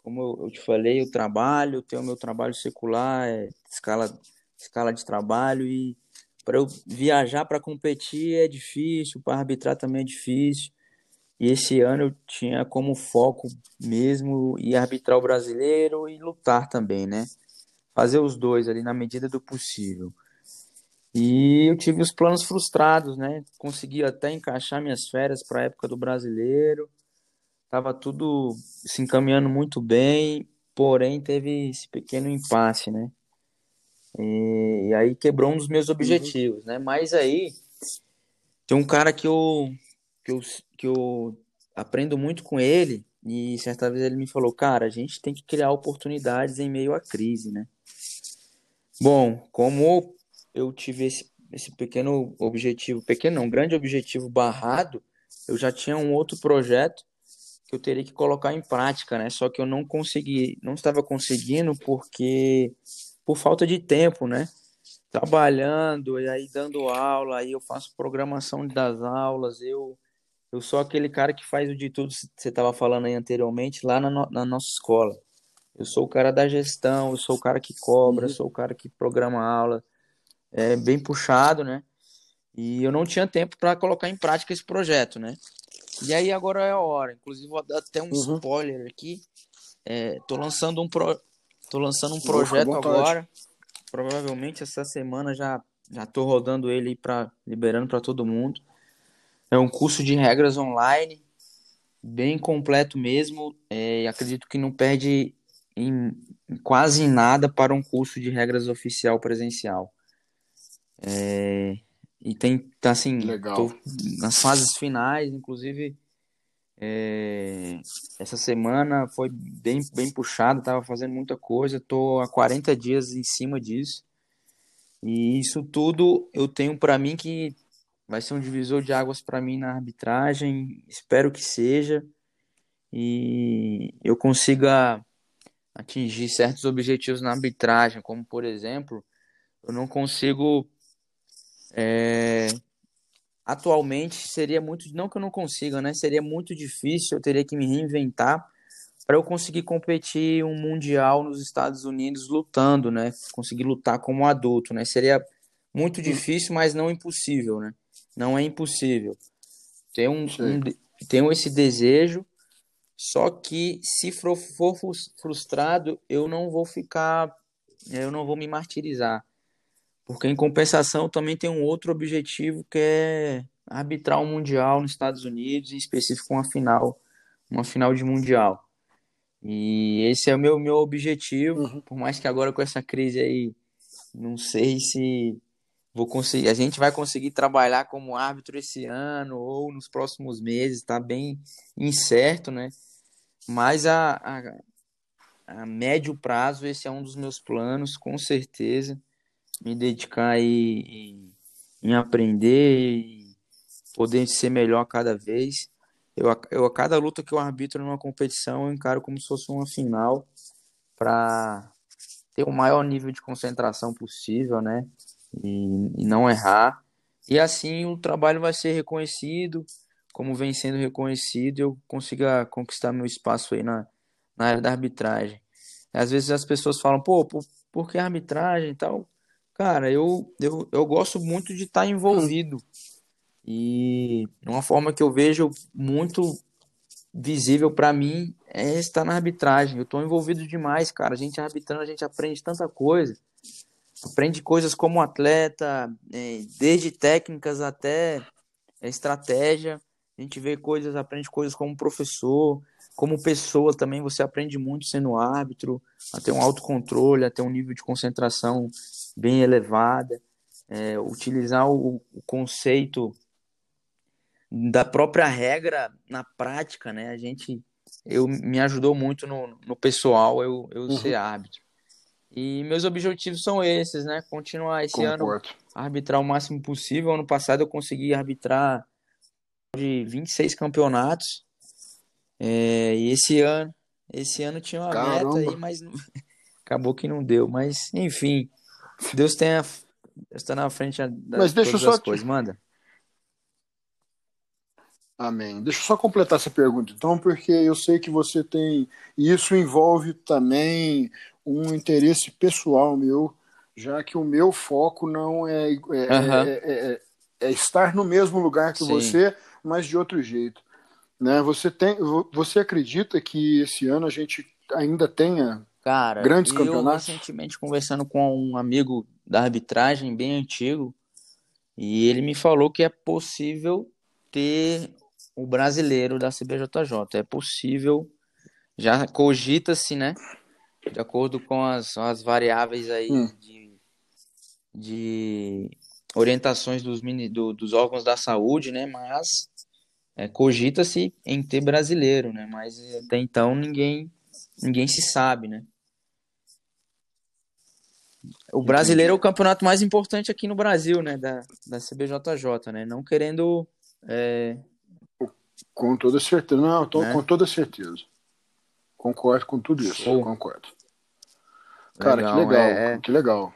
Como eu, eu te falei, eu trabalho, tenho meu trabalho secular, é, escala, escala de trabalho e para eu viajar para competir é difícil, para arbitrar também é difícil. E esse ano eu tinha como foco mesmo ir arbitrar o brasileiro e lutar também, né? Fazer os dois ali na medida do possível. E eu tive os planos frustrados, né? Consegui até encaixar minhas férias para a época do brasileiro. Tava tudo se encaminhando muito bem, porém teve esse pequeno impasse, né? E, e aí quebrou um dos meus objetivos, uhum. né? Mas aí tem um cara que eu, que eu que eu aprendo muito com ele e certa vez ele me falou, cara, a gente tem que criar oportunidades em meio à crise, né? Bom, como eu tive esse, esse pequeno objetivo, pequeno não, grande objetivo barrado, eu já tinha um outro projeto que eu teria que colocar em prática, né? Só que eu não consegui, não estava conseguindo porque por falta de tempo, né? Trabalhando e aí dando aula, aí eu faço programação das aulas, eu eu sou aquele cara que faz o de tudo que você estava falando aí anteriormente lá na, no, na nossa escola. Eu sou o cara da gestão, eu sou o cara que cobra, uhum. sou o cara que programa aula, é bem puxado, né? E eu não tinha tempo para colocar em prática esse projeto, né? E aí agora é a hora. Inclusive vou dar até um uhum. spoiler aqui. É, tô lançando um pro... tô lançando um projeto agora. Provavelmente essa semana já já tô rodando ele para liberando para todo mundo. É um curso de regras online, bem completo mesmo. É, acredito que não perde em quase nada para um curso de regras oficial presencial. É, e tem, tá assim, Legal. nas fases finais, inclusive é, essa semana foi bem, bem puxada, tava fazendo muita coisa, tô há 40 dias em cima disso. E isso tudo eu tenho para mim que vai ser um divisor de águas para mim na arbitragem, espero que seja. E eu consiga atingir certos objetivos na arbitragem, como por exemplo, eu não consigo é, atualmente seria muito, não que eu não consiga, né? Seria muito difícil, eu teria que me reinventar para eu conseguir competir um mundial nos Estados Unidos lutando, né? Conseguir lutar como adulto, né? Seria muito difícil, mas não impossível, né? Não é impossível. Tenho, um, um, tenho esse desejo, só que se for, for frustrado, eu não vou ficar, eu não vou me martirizar. Porque, em compensação, também tem um outro objetivo que é arbitrar um Mundial nos Estados Unidos, em específico uma final, uma final de Mundial. E esse é o meu, meu objetivo, uhum. por mais que agora com essa crise aí, não sei se vou conseguir, a gente vai conseguir trabalhar como árbitro esse ano ou nos próximos meses, está bem incerto, né? Mas a, a, a médio prazo, esse é um dos meus planos, com certeza me dedicar e, em aprender e poder ser melhor cada vez. Eu, eu, a cada luta que eu arbitro numa competição, eu encaro como se fosse uma final para ter o maior nível de concentração possível, né? E, e, não errar. E assim o trabalho vai ser reconhecido. como vem sendo reconhecido, eu consiga conquistar meu espaço aí na, na área da arbitragem. Às vezes as pessoas falam, pô, por, por que arbitragem e tal? Cara, eu, eu, eu gosto muito de estar envolvido. E uma forma que eu vejo muito visível para mim é estar na arbitragem. Eu estou envolvido demais, cara. A gente arbitrando, a gente aprende tanta coisa. Aprende coisas como atleta, é, desde técnicas até estratégia. A gente vê coisas, aprende coisas como professor, como pessoa também. Você aprende muito sendo árbitro, a ter um autocontrole, a ter um nível de concentração bem elevada. É, utilizar o, o conceito da própria regra na prática, né? A gente, eu me ajudou muito no, no pessoal eu, eu uhum. ser árbitro. E meus objetivos são esses, né? Continuar esse Concordo. ano arbitrar o máximo possível. Ano passado eu consegui arbitrar de 26 campeonatos. É, e esse ano, esse ano tinha uma Caramba. meta aí, mas não... acabou que não deu. Mas enfim, Deus tenha está na frente das mas deixa todas só as coisas. Manda. Amém. Deixa eu só completar essa pergunta, então, porque eu sei que você tem. E isso envolve também um interesse pessoal meu, já que o meu foco não é, é, uhum. é, é estar no mesmo lugar que Sim. você, mas de outro jeito. Né? Você, tem, você acredita que esse ano a gente ainda tenha Cara, grandes eu campeonatos? recentemente conversando com um amigo da arbitragem bem antigo, e ele me falou que é possível ter o brasileiro da CBJJ. É possível, já cogita-se, né? De acordo com as, as variáveis aí hum. de, de orientações dos, do, dos órgãos da saúde, né? Mas é, cogita-se em ter brasileiro, né? Mas até então ninguém, ninguém se sabe, né? O brasileiro é o campeonato mais importante aqui no Brasil, né? Da, da CBJJ, né? Não querendo é, com toda certeza. Não, tô, né? com toda certeza. Concordo com tudo isso. Show. Concordo. Cara, legal, que legal. É... é. Que legal.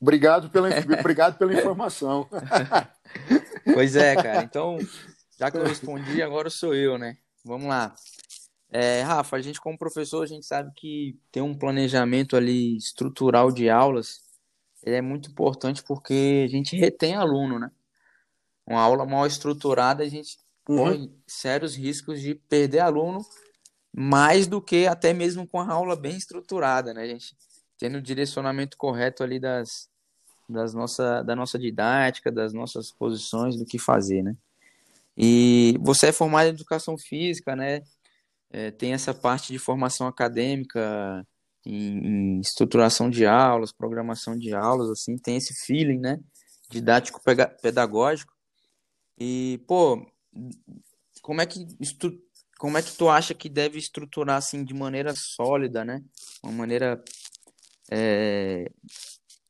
obrigado, pela, obrigado pela informação. pois é, cara. Então, já que eu respondi, agora sou eu, né? Vamos lá. É, Rafa, a gente como professor, a gente sabe que ter um planejamento ali estrutural de aulas é muito importante porque a gente retém aluno, né? Uma aula mal estruturada, a gente uhum. corre sérios riscos de perder aluno, mais do que até mesmo com a aula bem estruturada, né, gente? Tendo o direcionamento correto ali das, das nossa, da nossa didática, das nossas posições, do que fazer, né? E você é formado em educação física, né? É, tem essa parte de formação acadêmica, em, em, estruturação de aulas, programação de aulas, assim, tem esse feeling, né? Didático pedagógico. E, pô, como é que estru... como é que tu acha que deve estruturar assim de maneira sólida, né? Uma maneira é...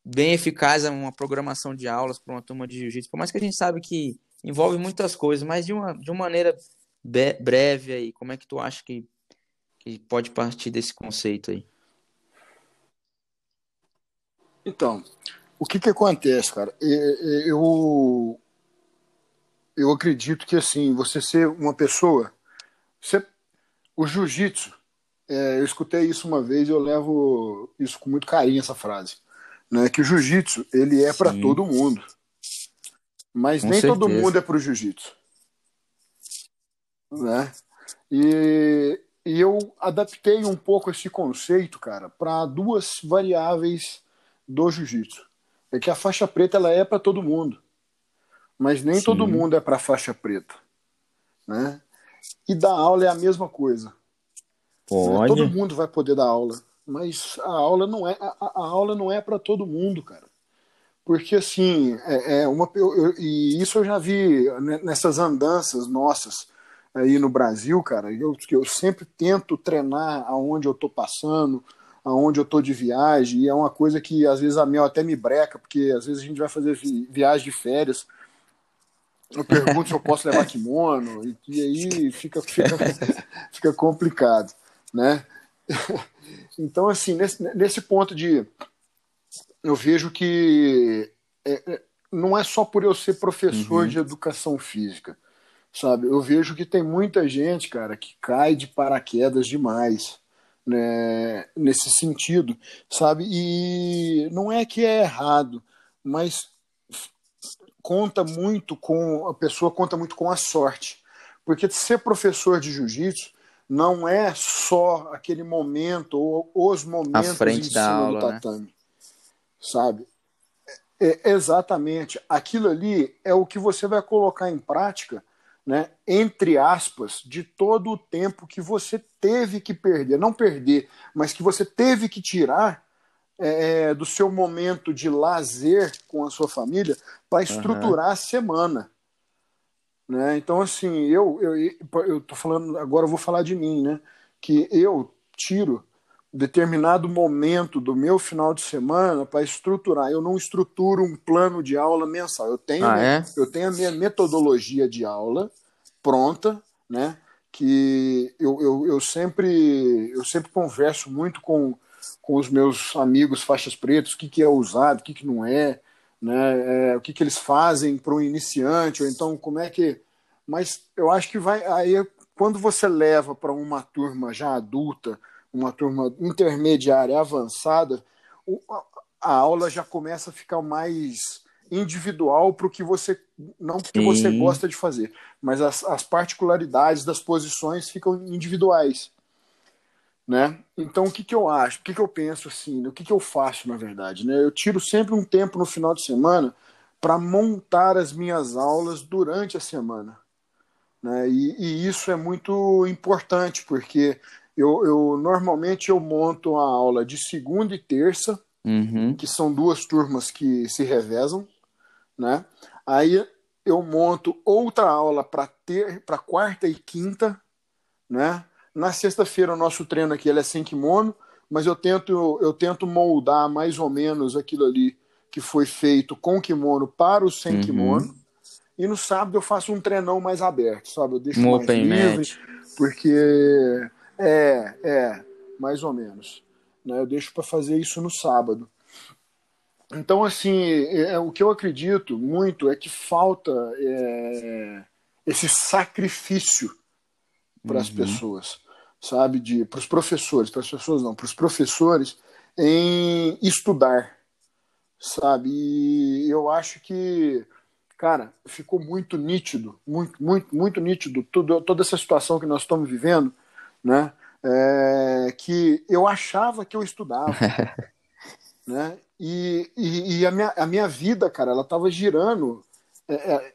bem eficaz uma programação de aulas para uma turma de jiu-jitsu. Por mais que a gente sabe que envolve muitas coisas, mas de uma, de uma maneira breve aí, como é que tu acha que, que pode partir desse conceito aí? Então, o que que acontece, cara? Eu, eu acredito que assim, você ser uma pessoa. Você, o jiu-jitsu, é, eu escutei isso uma vez e eu levo isso com muito carinho, essa frase. Né, que o jiu-jitsu ele é para todo mundo. Mas com nem certeza. todo mundo é para o jiu-jitsu. Né? E, e eu adaptei um pouco esse conceito, cara, para duas variáveis do jiu-jitsu. É que a faixa preta ela é para todo mundo mas nem Sim. todo mundo é para faixa preta, né? E dar aula é a mesma coisa. Pode. Todo mundo vai poder dar aula, mas a aula não é a, a aula não é para todo mundo, cara. Porque assim, é, é uma eu, e isso eu já vi nessas andanças nossas aí no Brasil, cara. Eu, eu sempre tento treinar aonde eu tô passando, aonde eu tô de viagem, e é uma coisa que às vezes a Mel até me breca, porque às vezes a gente vai fazer viagem de férias eu pergunto se eu posso levar kimono, e, e aí fica, fica, fica complicado, né? Então, assim, nesse, nesse ponto de. Eu vejo que é, é, não é só por eu ser professor uhum. de educação física, sabe? Eu vejo que tem muita gente, cara, que cai de paraquedas demais, né, nesse sentido, sabe? E não é que é errado, mas conta muito com a pessoa conta muito com a sorte, porque ser professor de jiu-jitsu não é só aquele momento ou os momentos em cima aula, do né? tatame, né? Sabe? É, exatamente. Aquilo ali é o que você vai colocar em prática, né? Entre aspas, de todo o tempo que você teve que perder, não perder, mas que você teve que tirar é, é do seu momento de lazer com a sua família para estruturar uhum. a semana. Né? Então, assim, eu, eu, eu tô falando, agora eu vou falar de mim, né? Que eu tiro determinado momento do meu final de semana para estruturar. Eu não estruturo um plano de aula mensal. Eu tenho, ah, é? eu tenho a minha metodologia de aula pronta, né? Que eu, eu, eu sempre eu sempre converso muito com, com os meus amigos faixas pretas, o que, que é usado, o que, que não é, né? É, o que, que eles fazem para um iniciante, ou então como é que. Mas eu acho que vai. Aí quando você leva para uma turma já adulta, uma turma intermediária avançada, a aula já começa a ficar mais individual para o que você não que você gosta de fazer, mas as, as particularidades das posições ficam individuais né? Então, o que, que eu acho? O que, que eu penso assim? O que, que eu faço, na verdade? Né? Eu tiro sempre um tempo no final de semana para montar as minhas aulas durante a semana. Né? E, e, isso é muito importante, porque eu, eu, normalmente eu monto a aula de segunda e terça, uhum. que são duas turmas que se revezam. Né? Aí eu monto outra aula para ter para quarta e quinta, né? Na sexta-feira o nosso treino aqui ele é sem kimono, mas eu tento eu tento moldar mais ou menos aquilo ali que foi feito com kimono para o sem uhum. kimono. E no sábado eu faço um treinão mais aberto, sabe? Eu deixo um mais livre, match. porque é, é, mais ou menos. Né? Eu deixo para fazer isso no sábado. Então, assim, é, é, o que eu acredito muito é que falta é, esse sacrifício para as uhum. pessoas sabe, de para os professores, para as pessoas não, para os professores em estudar, sabe? E eu acho que, cara, ficou muito nítido, muito, muito, muito nítido tudo, toda essa situação que nós estamos vivendo, né? É, que eu achava que eu estudava, né? E, e, e, a, minha, a minha vida, cara, ela estava girando. É, é,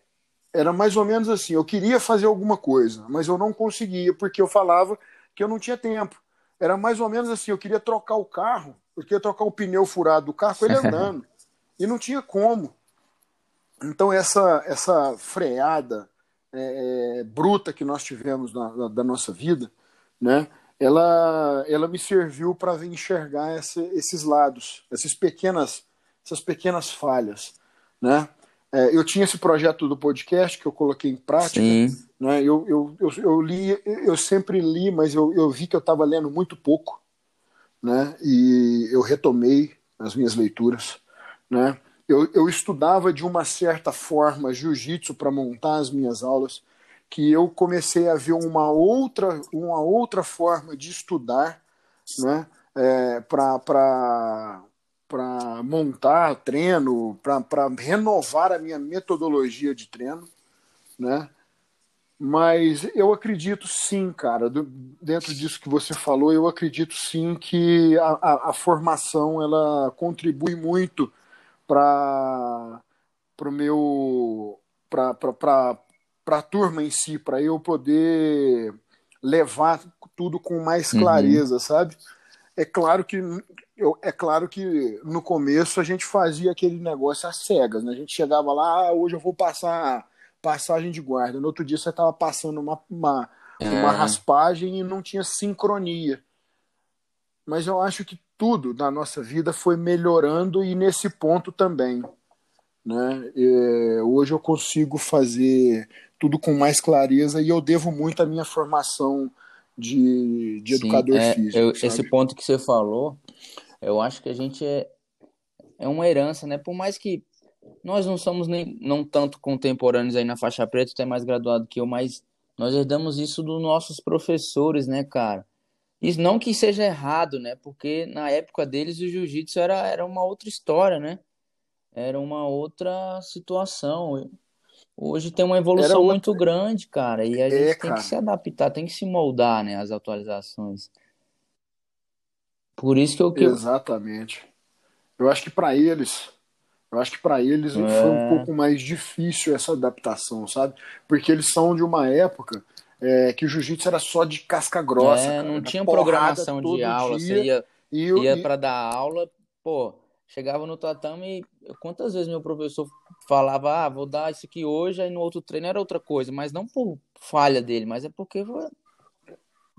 era mais ou menos assim: eu queria fazer alguma coisa, mas eu não conseguia, porque eu falava que eu não tinha tempo. Era mais ou menos assim, eu queria trocar o carro, eu queria trocar o pneu furado do carro com ele andando. e não tinha como. Então essa, essa freada é, é, bruta que nós tivemos na, na, da nossa vida, né, ela, ela me serviu para enxergar essa, esses lados, essas pequenas, essas pequenas falhas, né? É, eu tinha esse projeto do podcast que eu coloquei em prática. Sim. Né? Eu, eu, eu, eu, li, eu sempre li, mas eu, eu vi que eu estava lendo muito pouco. Né? E eu retomei as minhas leituras. Né? Eu, eu estudava de uma certa forma jiu-jitsu para montar as minhas aulas, que eu comecei a ver uma outra, uma outra forma de estudar né? É, para montar treino, para renovar a minha metodologia de treino, né? Mas eu acredito sim, cara, do, dentro disso que você falou, eu acredito sim que a, a, a formação ela contribui muito para o meu para a turma em si, para eu poder levar tudo com mais uhum. clareza, uhum. sabe? É claro que eu, é claro que no começo a gente fazia aquele negócio às cegas, né? A gente chegava lá, ah, hoje eu vou passar passagem de guarda. No outro dia você estava passando uma, uma, é. uma raspagem e não tinha sincronia. Mas eu acho que tudo na nossa vida foi melhorando e nesse ponto também. Né? É, hoje eu consigo fazer tudo com mais clareza e eu devo muito à minha formação de, de Sim, educador é, físico. Eu, esse ponto que você falou eu acho que a gente é, é uma herança, né? Por mais que nós não somos nem não tanto contemporâneos aí na faixa preta, tu é mais graduado que eu, mas nós herdamos isso dos nossos professores, né, cara? Isso não que seja errado, né? Porque na época deles o jiu-jitsu era, era uma outra história, né? Era uma outra situação. Hoje tem uma evolução outra... muito grande, cara, e a é, gente tem que se adaptar, tem que se moldar, né, às atualizações. Por isso que eu que Exatamente. Eu acho que para eles, eu acho que para eles é... foi um pouco mais difícil essa adaptação, sabe? Porque eles são de uma época é, que o jiu-jitsu era só de casca grossa. É, cara, não tinha programação de aula, dia, você ia, ia para dar aula, pô, chegava no tatame, quantas vezes meu professor falava, ah, vou dar isso aqui hoje, aí no outro treino era outra coisa, mas não por falha dele, mas é porque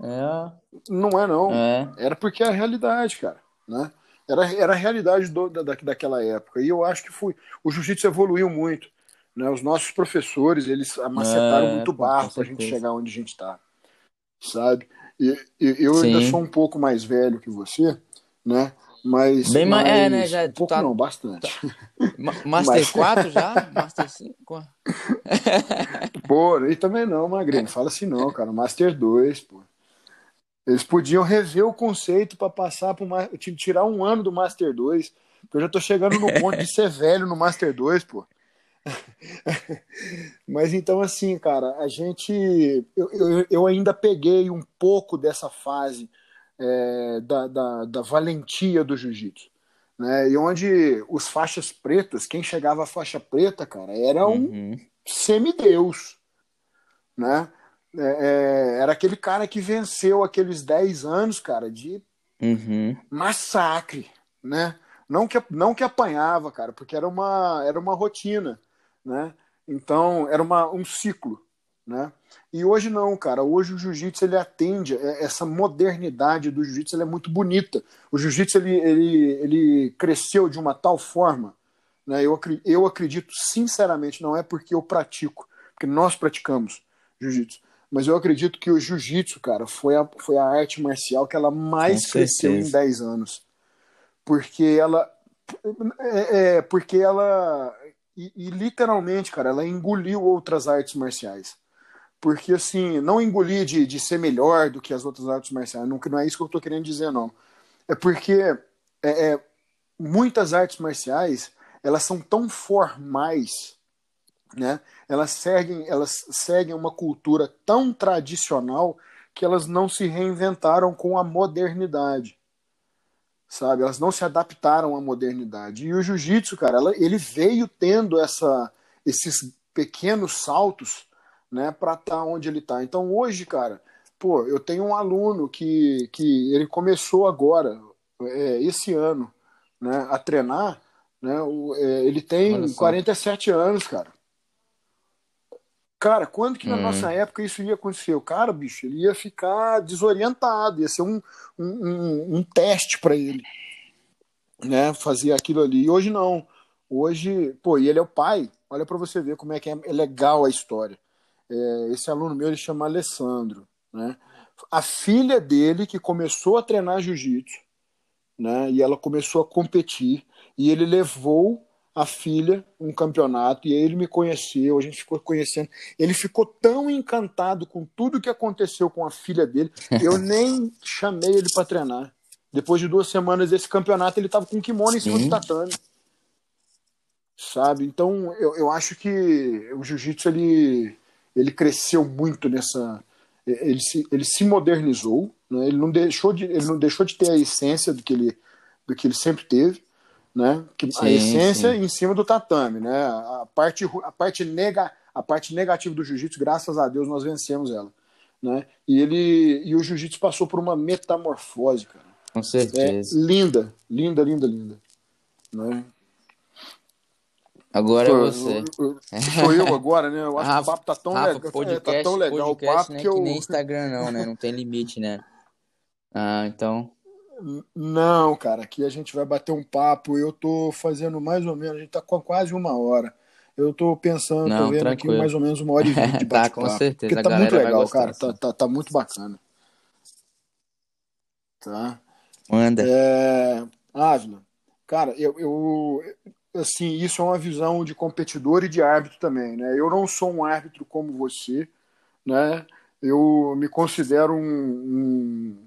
é. Não é não. É. Era porque é a realidade, cara, né? Era, era a realidade do, da, daquela época. E eu acho que foi. O jiu-jitsu evoluiu muito. Né? Os nossos professores, eles amacetaram é, muito barro para a gente chegar onde a gente está. Sabe? E, e eu Sim. ainda sou um pouco mais velho que você, né? Mas. Bem mais. É, né? Já, pouco tá, não, bastante. Tá. Master Mas... 4 já? Master 5? pô, e também não, Magrinho. Fala assim não, cara. Master 2, pô. Eles podiam rever o conceito para passar para tirar um ano do Master 2. Porque eu já tô chegando no ponto de ser velho no Master 2, pô. Mas então, assim, cara, a gente. Eu, eu, eu ainda peguei um pouco dessa fase é, da, da, da, valentia do jiu-jitsu. Né? E onde os faixas pretas, quem chegava à faixa preta, cara, era um uhum. semideus. Né? É, é, era aquele cara que venceu aqueles 10 anos, cara, de uhum. massacre, né? Não que, não que apanhava, cara, porque era uma, era uma rotina, né? Então, era uma, um ciclo, né? E hoje não, cara. Hoje o jiu-jitsu ele atende é, essa modernidade do jiu-jitsu, é muito bonita. O jiu-jitsu ele, ele, ele cresceu de uma tal forma, né? Eu, eu acredito sinceramente, não é porque eu pratico, porque nós praticamos jiu-jitsu, mas eu acredito que o jiu-jitsu, cara, foi a, foi a arte marcial que ela mais Com cresceu certeza. em 10 anos. Porque ela. É, é porque ela. E, e, literalmente, cara, ela engoliu outras artes marciais. Porque, assim, não engolir de, de ser melhor do que as outras artes marciais, não, não é isso que eu tô querendo dizer, não. É porque é, é muitas artes marciais elas são tão formais né? Elas seguem, elas seguem uma cultura tão tradicional que elas não se reinventaram com a modernidade. Sabe? Elas não se adaptaram à modernidade. E o jiu-jitsu, cara, ela, ele veio tendo essa, esses pequenos saltos, né, para estar tá onde ele está. Então hoje, cara, pô, eu tenho um aluno que, que ele começou agora, é, esse ano, né, a treinar, né, o, é, ele tem 47 anos, cara. Cara, quando que na hum. nossa época isso ia acontecer? O cara, bicho, ele ia ficar desorientado, ia ser um, um, um, um teste para ele, né? Fazer aquilo ali. E hoje não. Hoje, pô, e ele é o pai. Olha para você ver como é que é, é legal a história. É, esse aluno meu, ele chama Alessandro, né? A filha dele, que começou a treinar jiu-jitsu, né? E ela começou a competir, e ele levou a filha um campeonato e ele me conheceu, a gente ficou conhecendo. Ele ficou tão encantado com tudo que aconteceu com a filha dele, eu nem chamei ele para treinar. Depois de duas semanas desse campeonato, ele estava com um kimono em cima do tatame. Sabe? Então, eu, eu acho que o jiu-jitsu ele, ele cresceu muito nessa. Ele se, ele se modernizou, né? ele, não deixou de, ele não deixou de ter a essência do que ele, do que ele sempre teve né? Que sim, a essência sim. em cima do tatame, né? A parte a parte nega a parte negativa do jiu-jitsu, graças a Deus nós vencemos ela, né? E ele e o jiu-jitsu passou por uma metamorfose, cara. Com certeza. É, linda, linda, linda, linda, né? Agora é você. Sou eu agora, né? Eu acho Rafa, que o papo tá tão, Rafa, legal, podcast, tá tão legal podcast, o papo né, que eu... que nem Instagram não, né? Não tem limite, né? Ah, então... Não, cara, aqui a gente vai bater um papo. Eu tô fazendo mais ou menos, a gente tá com quase uma hora. Eu tô pensando, Não, tô vendo tranquilo. aqui mais ou menos uma hora e vinte de Tá, com certeza. Porque tá muito legal, cara. Tá, tá, tá, muito bacana. Tá? Manda. É... Ávila, cara, eu, eu, assim, isso é uma visão de competidor e de árbitro também, né? Eu não sou um árbitro como você, né? Eu me considero um, um,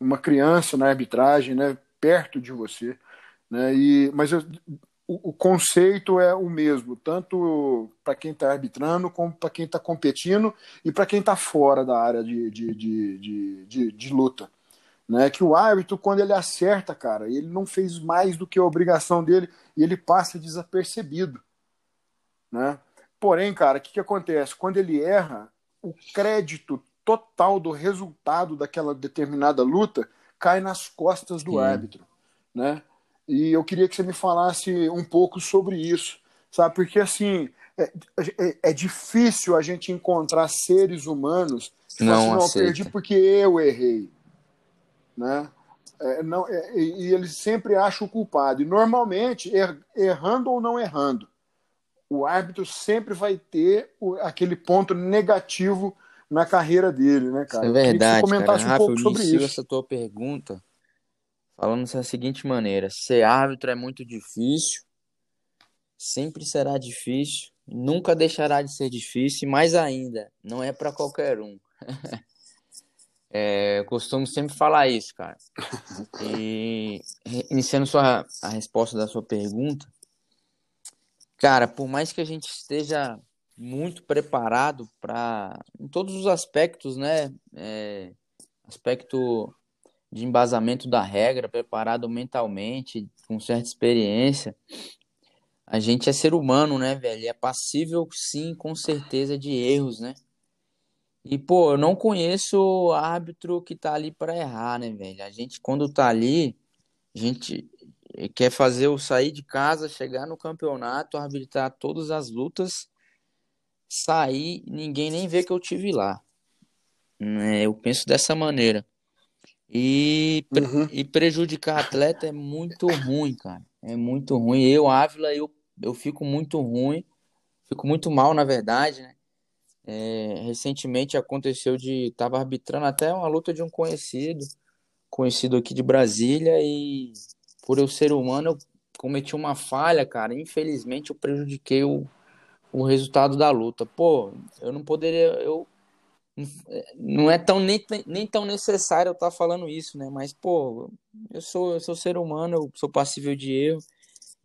uma criança na arbitragem, né? Perto de você, né? E, mas eu, o, o, conceito é o mesmo, tanto para quem está arbitrando, como para quem está competindo e para quem está fora da área de, de, de, de, de, de luta né? Que o árbitro, quando ele acerta, cara, ele não fez mais do que a obrigação dele e ele passa desapercebido, né? Porém, cara, o que, que acontece? Quando ele erra, o crédito total do resultado daquela determinada luta cai nas costas do Sim. árbitro, né? E eu queria que você me falasse um pouco sobre isso, sabe? Porque assim é, é, é difícil a gente encontrar seres humanos que não, assim, não perdi porque eu errei né? É, não, é, e ele sempre acha o culpado. E normalmente, er, errando ou não errando, o árbitro sempre vai ter o, aquele ponto negativo na carreira dele, né, cara? Isso é verdade, que comentasse cara. um pouco sobre isso. essa tua pergunta falando da seguinte maneira: ser árbitro é muito difícil, sempre será difícil, nunca deixará de ser difícil, mais ainda, não é para qualquer um. É, eu costumo sempre falar isso, cara. E iniciando sua, a resposta da sua pergunta, cara, por mais que a gente esteja muito preparado para, em todos os aspectos, né? É, aspecto de embasamento da regra, preparado mentalmente, com certa experiência, a gente é ser humano, né, velho? É passível, sim, com certeza, de erros, né? E, pô, eu não conheço árbitro que tá ali para errar, né, velho? A gente, quando tá ali, a gente quer fazer o sair de casa, chegar no campeonato, arbitrar todas as lutas, sair, ninguém nem vê que eu tive lá. Né? Eu penso dessa maneira. E, uhum. e prejudicar atleta é muito ruim, cara. É muito ruim. Eu, Ávila, eu, eu fico muito ruim. Fico muito mal, na verdade, né? É, recentemente aconteceu de. Tava arbitrando até uma luta de um conhecido, conhecido aqui de Brasília, e por eu ser humano, eu cometi uma falha, cara. Infelizmente, eu prejudiquei o, o resultado da luta. Pô, eu não poderia. Eu, não é tão nem, nem tão necessário eu estar tá falando isso, né? Mas, pô, eu sou, eu sou ser humano, eu sou passível de erro.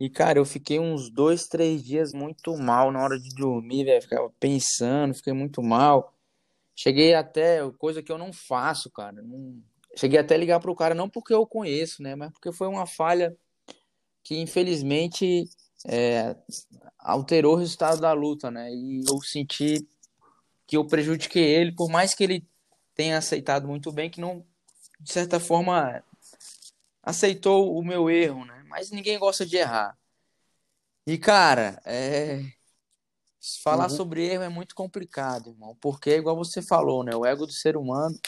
E, cara, eu fiquei uns dois, três dias muito mal na hora de dormir, velho. Ficava pensando, fiquei muito mal. Cheguei até, coisa que eu não faço, cara. Não... Cheguei até a ligar pro cara, não porque eu conheço, né? Mas porque foi uma falha que, infelizmente, é, alterou o resultado da luta, né? E eu senti que eu prejudiquei ele, por mais que ele tenha aceitado muito bem, que não, de certa forma, aceitou o meu erro, né? Mas ninguém gosta de errar. E, cara, é... falar uhum. sobre erro é muito complicado, irmão. Porque, igual você falou, né? O ego do ser humano.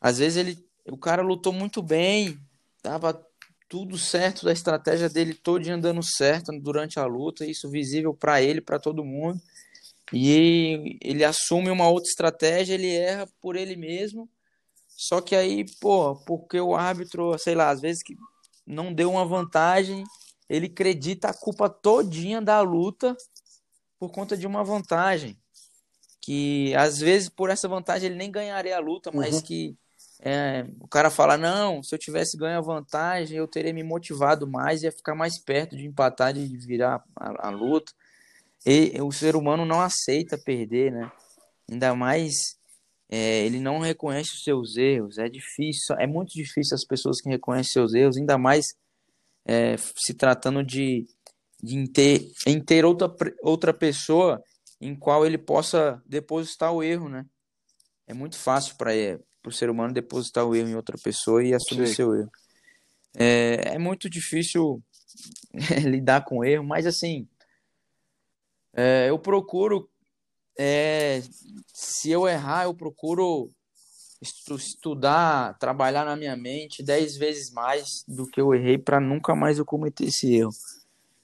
Às vezes ele. O cara lutou muito bem, tava tudo certo da estratégia dele todo andando certo durante a luta, isso visível para ele, para todo mundo. E ele assume uma outra estratégia, ele erra por ele mesmo só que aí, pô, porque o árbitro, sei lá, às vezes que não deu uma vantagem, ele acredita a culpa todinha da luta por conta de uma vantagem. Que às vezes por essa vantagem ele nem ganharia a luta, mas uhum. que é, o cara fala: não, se eu tivesse ganho a vantagem, eu teria me motivado mais, ia ficar mais perto de empatar, de virar a, a luta. E o ser humano não aceita perder, né? Ainda mais é, ele não reconhece os seus erros. É difícil, é muito difícil as pessoas que reconhecem seus erros, ainda mais é, se tratando de, de ter, em ter outra, outra pessoa em qual ele possa depositar o erro, né? É muito fácil para o ser humano depositar o erro em outra pessoa e assumir Sim. seu erro. É, é muito difícil lidar com erro, mas assim, é, eu procuro é, se eu errar, eu procuro estudar, trabalhar na minha mente dez vezes mais do que eu errei para nunca mais eu cometer esse erro.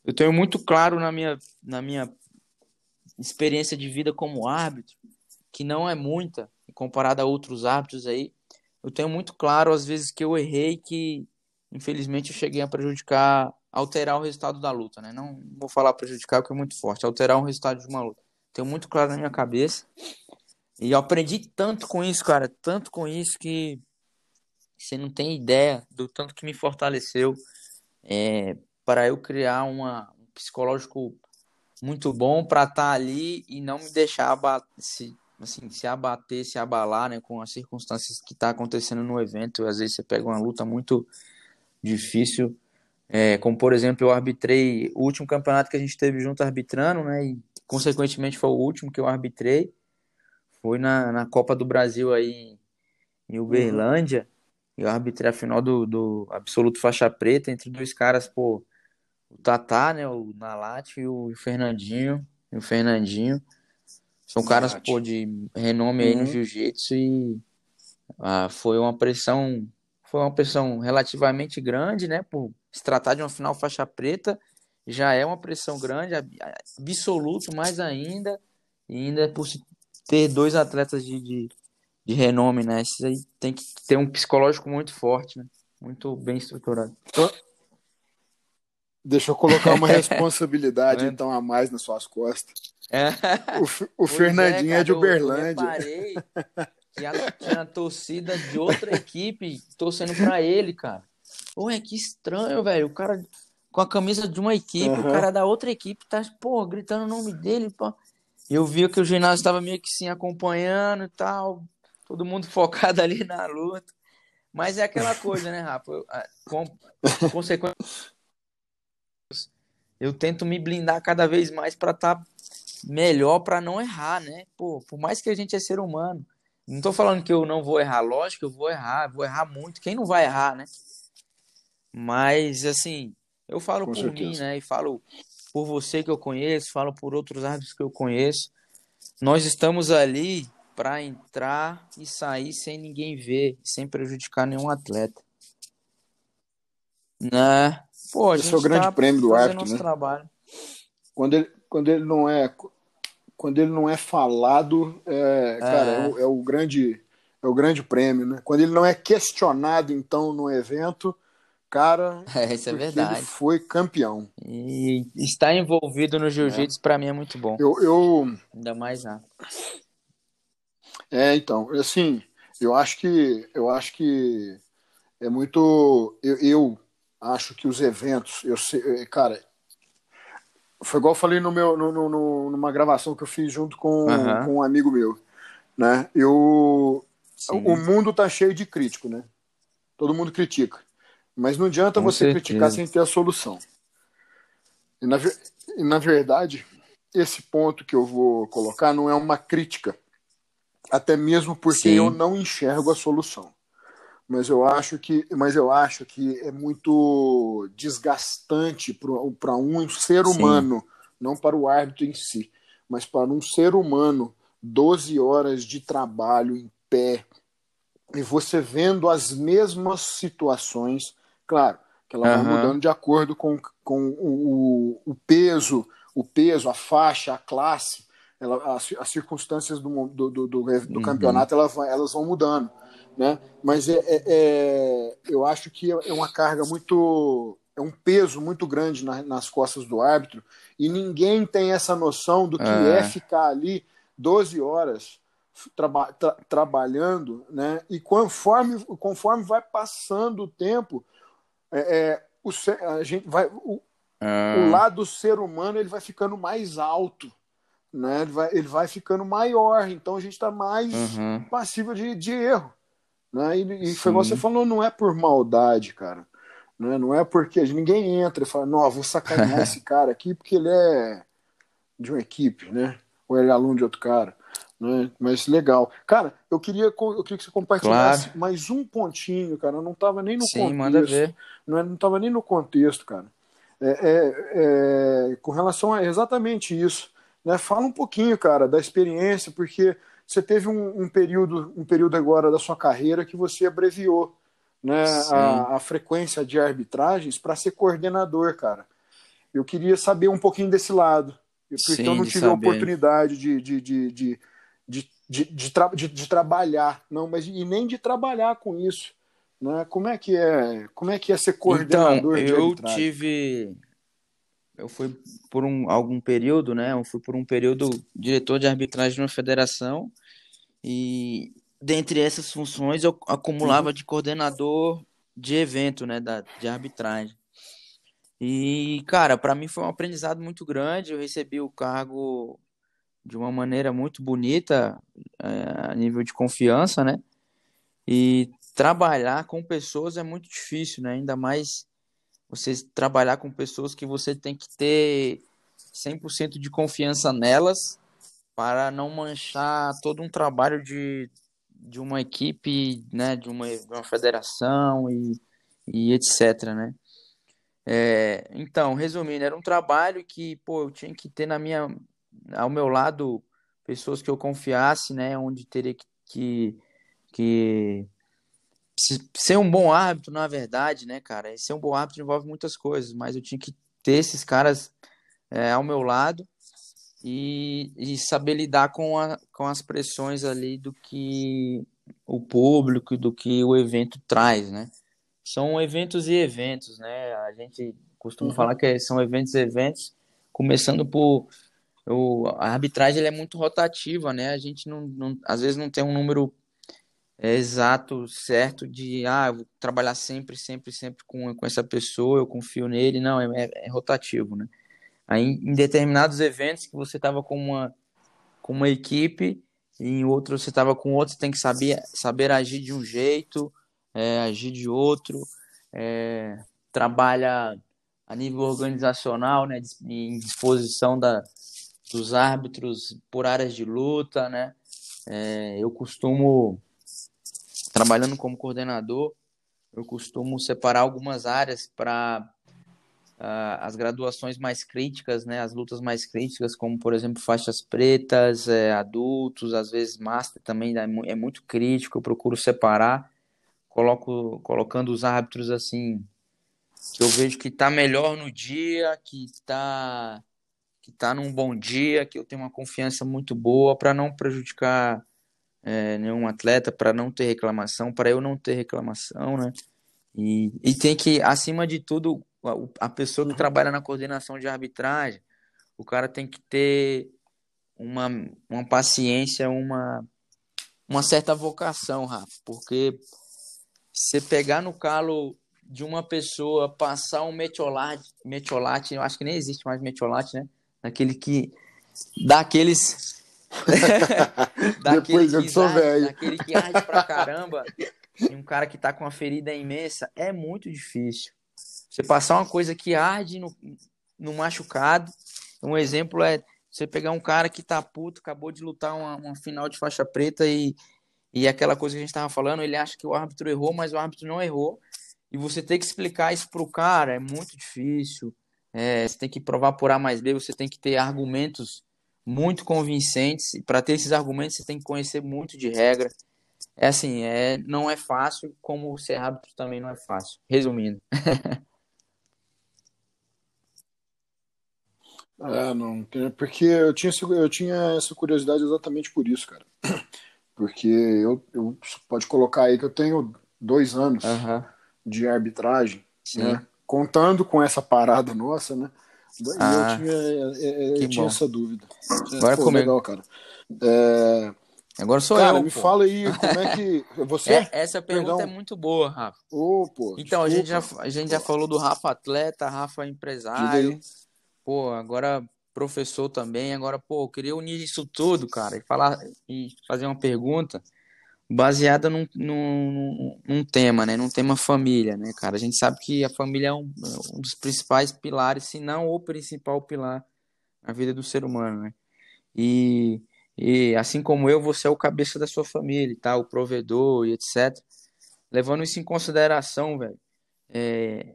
Eu tenho muito claro na minha, na minha experiência de vida como árbitro, que não é muita, comparada a outros árbitros aí, eu tenho muito claro às vezes que eu errei, que infelizmente eu cheguei a prejudicar alterar o resultado da luta, né? Não vou falar prejudicar porque é muito forte, alterar o resultado de uma luta. Tenho muito claro na minha cabeça. E eu aprendi tanto com isso, cara, tanto com isso que você não tem ideia do tanto que me fortaleceu é, para eu criar uma, um psicológico muito bom para estar tá ali e não me deixar se, assim, se abater, se abalar né, com as circunstâncias que está acontecendo no evento. Às vezes você pega uma luta muito difícil, é, como por exemplo, eu arbitrei o último campeonato que a gente teve junto arbitrando, né, e consequentemente foi o último que eu arbitrei, foi na, na Copa do Brasil aí em Uberlândia. Uhum. Eu arbitrei a final do, do Absoluto Faixa Preta entre dois caras, pô, o Tatá, né, o Nalat e o Fernandinho, e o Fernandinho. São caras, pô, de renome aí no uhum. jiu-jitsu e ah, foi uma pressão, foi uma pressão relativamente grande, né, por se tratar de uma final faixa preta, já é uma pressão grande, absoluto mais ainda, e ainda por ter dois atletas de, de de renome, né? Isso aí tem que ter um psicológico muito forte, né? Muito bem estruturado. Então, deixa eu colocar uma responsabilidade, então, a mais nas suas costas. É. O, o Fernandinho é, é, de Uberlândia. Eu reparei que tinha torcida de outra equipe torcendo pra ele, cara. Ué, que estranho, velho. O cara com a camisa de uma equipe, uhum. o cara da outra equipe tá, pô, gritando o nome dele, pô. Eu vi que o ginásio estava meio que sim acompanhando e tal, todo mundo focado ali na luta. Mas é aquela coisa, né, Rafa? Com, consequência, eu tento me blindar cada vez mais para estar tá melhor, para não errar, né? Pô, por mais que a gente é ser humano. Não estou falando que eu não vou errar, lógico eu vou errar, vou errar muito. Quem não vai errar, né? Mas, assim, eu falo Com por certeza. mim, né? E falo por você que eu conheço, falo por outros árbitros que eu conheço. Nós estamos ali para entrar e sair sem ninguém ver, sem prejudicar nenhum atleta. Né? Pô, Esse é o grande tá prêmio do árbitro, né? Trabalho. Quando ele, quando ele não é quando ele não é falado, é, é. cara, é o, é o, grande é o grande prêmio, né? Quando ele não é questionado então no evento, cara, é, isso é verdade. Ele foi campeão. E estar envolvido no jiu-jitsu é. para mim é muito bom. Eu, eu ainda mais nada. É, então, assim, eu acho que eu acho que é muito. Eu, eu acho que os eventos, eu sei, é, cara, foi igual eu falei no meu, no, no, numa gravação que eu fiz junto com, uhum. com um amigo meu, né? Eu, o mundo tá cheio de crítico, né? Todo mundo critica, mas não adianta com você certeza. criticar sem ter a solução. E na, e na verdade, esse ponto que eu vou colocar não é uma crítica até mesmo porque Sim. eu não enxergo a solução. Mas eu acho que, mas eu acho que é muito desgastante para um ser humano, Sim. não para o árbitro em si, mas para um ser humano, 12 horas de trabalho em pé, e você vendo as mesmas situações, claro, que ela uhum. vai mudando de acordo com, com o, o, peso, o peso, a faixa, a classe, ela, as, as circunstâncias do, do, do, do, do uhum. campeonato elas, elas vão mudando. Né? Mas é, é, é, eu acho que é uma carga muito. é um peso muito grande na, nas costas do árbitro e ninguém tem essa noção do que é, é ficar ali 12 horas traba, tra, trabalhando, né? E conforme, conforme vai passando o tempo, é, é o, a gente vai, o, ah. o lado ser humano ele vai ficando mais alto né? Ele vai, ele vai ficando maior, então a gente está mais uhum. passível de, de erro. Né? E, e foi você falou, não é por maldade, cara. Né? Não é porque ninguém entra e fala, não, vou sacanear esse cara aqui porque ele é de uma equipe, né? Ou ele é aluno de outro cara. Né? Mas legal. Cara, eu queria, eu queria que você compartilhasse claro. mais um pontinho, cara. Eu não estava nem no Sim, contexto. Manda ver. Não, é, não tava nem no contexto, cara. É, é, é, com relação a exatamente isso. Né? Fala um pouquinho, cara, da experiência, porque você teve um, um período, um período agora da sua carreira que você abreviou né, a, a, frequência de arbitragens para ser coordenador, cara. Eu queria saber um pouquinho desse lado, porque Sim, eu não tive a oportunidade de, de, de, de, de, de, tra de, de trabalhar, não, mas e nem de trabalhar com isso. né? Como é que é, como é que é ser coordenador então, eu arbitragem? tive eu fui por um algum período, né? Eu fui por um período diretor de arbitragem numa federação e dentre essas funções eu acumulava Uhum. de coordenador de evento, né, da, de arbitragem. E, cara, para mim foi um aprendizado muito grande. Eu recebi o cargo de uma maneira muito bonita, é, a nível de confiança, né? E trabalhar com pessoas é muito difícil, né? Ainda mais você trabalhar com pessoas que você tem que ter 100% de confiança nelas para não manchar todo um trabalho de, de uma equipe, né? De uma, de uma federação e, e etc, né? É, então, resumindo, era um trabalho que, pô, eu tinha que ter na minha, ao meu lado pessoas que eu confiasse, né? Onde teria que, que, que se- ser um bom árbitro, na verdade, né, cara? E Ser um bom árbitro envolve muitas coisas, mas eu tinha que ter esses caras é, ao meu lado e, e saber lidar com, a, com as pressões ali do que o público, do que o evento traz, né? São eventos e eventos, né? A gente costuma Uhum. falar que são eventos e eventos, começando por o, a arbitragem é muito rotativa, né? A gente não, não- às vezes não tem um número é, exato, certo de ah, eu vou trabalhar sempre, sempre, sempre com, com essa pessoa, eu confio nele. Não, é, é- é rotativo, né? Aí, em determinados eventos que você estava com uma, com uma equipe em outro você estava com outro, você tem que saber, saber agir de um jeito, é, agir de outro, é, trabalha a nível organizacional, né, em disposição da, dos árbitros por áreas de luta, né? É, eu costumo, trabalhando como coordenador, eu costumo separar algumas áreas para as graduações mais críticas, né, as lutas mais críticas, como por exemplo faixas pretas, é, adultos, às vezes master também é, é muito crítico, eu procuro separar, coloco colocando os árbitros assim que eu vejo que tá melhor no dia, que tá que tá num bom dia, que eu tenho uma confiança muito boa para não prejudicar é, nenhum atleta, para não ter reclamação, para eu não ter reclamação, né? E, e tem que, acima de tudo, a, a pessoa que trabalha na coordenação de arbitragem, o cara tem que ter uma, uma paciência, uma, uma certa vocação, Rafa, porque você pegar no calo de uma pessoa, passar um metiolate, metiolate, eu acho que nem existe mais metiolate, né? Daquele que dá aqueles daquele Depois eu que sou velho. daquele que arde pra caramba, e um cara que tá com uma ferida imensa, é muito difícil. Você passar uma coisa que arde no, no machucado, um exemplo é você pegar um cara que tá puto, acabou de lutar uma, uma final de faixa preta e, e aquela coisa que a gente tava falando, ele acha que o árbitro errou, mas o árbitro não errou. E você ter que explicar isso pro cara é muito difícil. É, você tem que provar por A mais B, você tem que ter argumentos muito convincentes. E para ter esses argumentos, você tem que conhecer muito de regra. É assim, é, não é fácil, como ser árbitro também não é fácil. Resumindo. É, não, porque eu tinha, eu tinha essa curiosidade exatamente por isso, cara. Porque eu, eu pode colocar aí que eu tenho dois anos Aham. de arbitragem, Sim. né? Contando com essa parada nossa, né? Ah, eu tinha, é, é, que eu tinha essa dúvida. Agora Pô, comigo. legal, cara. É, Agora sou cara, eu, me pô. fala aí, como é que. Você? É, essa pergunta Perdão. é muito boa, Rafa. Ô, pô, Então, a gente já, desculpa. a gente já falou do Rafa atleta, Rafa empresário, pô, agora professor também. Agora, pô, eu queria unir isso tudo, cara, e falar e fazer uma pergunta baseada num, num, num- tema, né? Num tema família, né, cara? A gente sabe que a família é um, um dos principais pilares, se não o principal pilar na vida do ser humano, né? E, e assim como eu, você é o cabeça da sua família, tá? O provedor e etc. Levando isso em consideração, velho, é,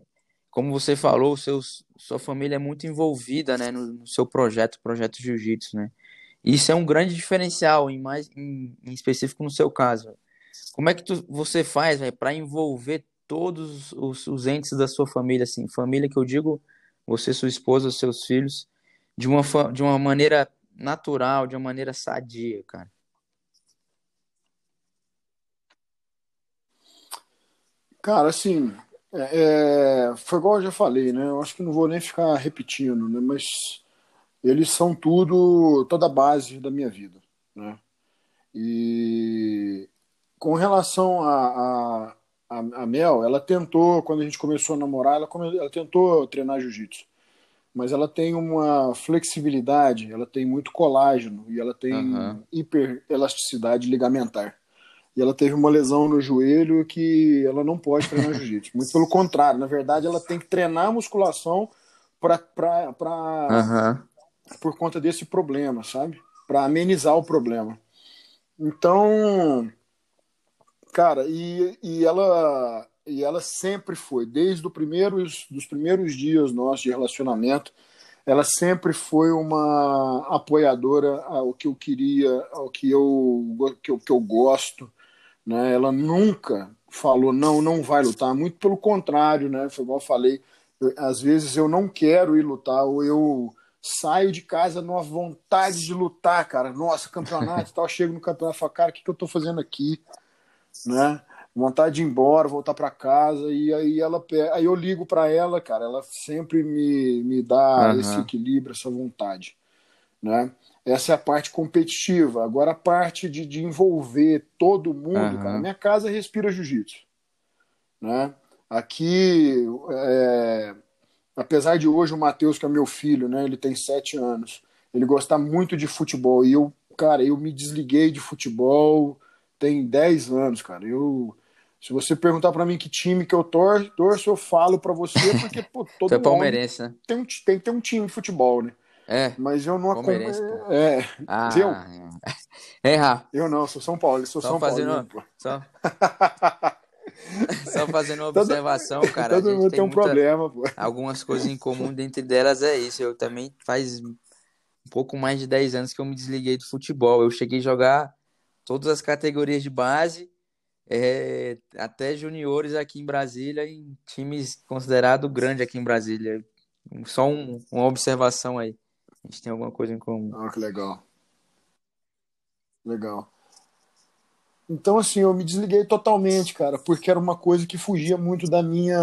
como você falou, seus, sua família é muito envolvida, né, no, no seu projeto, projeto Jiu-Jitsu, né? Isso é um grande diferencial, em mais em, em específico no seu caso. Como é que tu, você faz, para envolver todos os, os entes da sua família, assim, família que eu digo, você, sua esposa, seus filhos, de uma, de uma maneira natural, de uma maneira sadia, cara? Cara, assim, é, é, foi igual eu já falei, né? Eu acho que não vou nem ficar repetindo, né? Mas eles são tudo, toda a base da minha vida, né? E com relação a, a, a, Mel, ela tentou, quando a gente começou a namorar, ela, come, ela tentou treinar jiu-jitsu. Mas ela tem uma flexibilidade, ela tem muito colágeno e ela tem uhum. hiperelasticidade ligamentar. E ela teve uma lesão no joelho que ela não pode treinar jiu-jitsu. Muito pelo contrário, na verdade, ela tem que treinar musculação para uhum. Por conta desse problema, sabe? Para amenizar o problema. Então, cara, e, e ela e ela sempre foi, desde o primeiro, dos primeiros dias nossos de relacionamento, ela sempre foi uma apoiadora ao que eu queria, ao que eu, que eu, que eu gosto. Né? Ela nunca falou, não, não vai lutar, muito pelo contrário, né? Foi igual eu falei, eu, às vezes eu não quero ir lutar, ou eu saio de casa numa vontade de lutar, cara. Nossa, campeonato e tal, chego no campeonato e falo, cara, o que, que eu tô fazendo aqui? Né? Vontade de ir embora, voltar para casa, e aí ela aí eu ligo para ela, cara, ela sempre me, me dá uhum. esse equilíbrio, essa vontade, né? Essa é a parte competitiva. Agora a parte de, de envolver todo mundo, uhum. cara. Minha casa respira jiu-jitsu. Né? Aqui, é... apesar de hoje o Matheus, que é meu filho, né? Ele tem sete anos. Ele gosta muito de futebol. E eu, cara, eu me desliguei de futebol tem dez anos, cara. Eu se você perguntar para mim que time que eu torço, torço eu falo para você, porque pô, todo mundo é palmeirense, né? tem, um, tem que ter um time de futebol, né? É. Mas eu não acompanho. É. Ah, eu? É, Rafa. Eu não, sou São Paulo, sou só São fazendo, Paulo. Só... só fazendo uma observação, todo, cara. Todo mundo tem, tem um muita... problema, pô. Algumas coisas em comum, dentre delas é isso. Eu também faz um pouco mais de 10 anos que eu me desliguei do futebol. Eu cheguei a jogar todas as categorias de base, é, até juniores aqui em Brasília, em times considerados grandes aqui em Brasília. Só um, uma observação aí. A gente tem alguma coisa em comum. Ah, que legal. Legal. Então, assim, eu me desliguei totalmente, cara, porque era uma coisa que fugia muito da minha,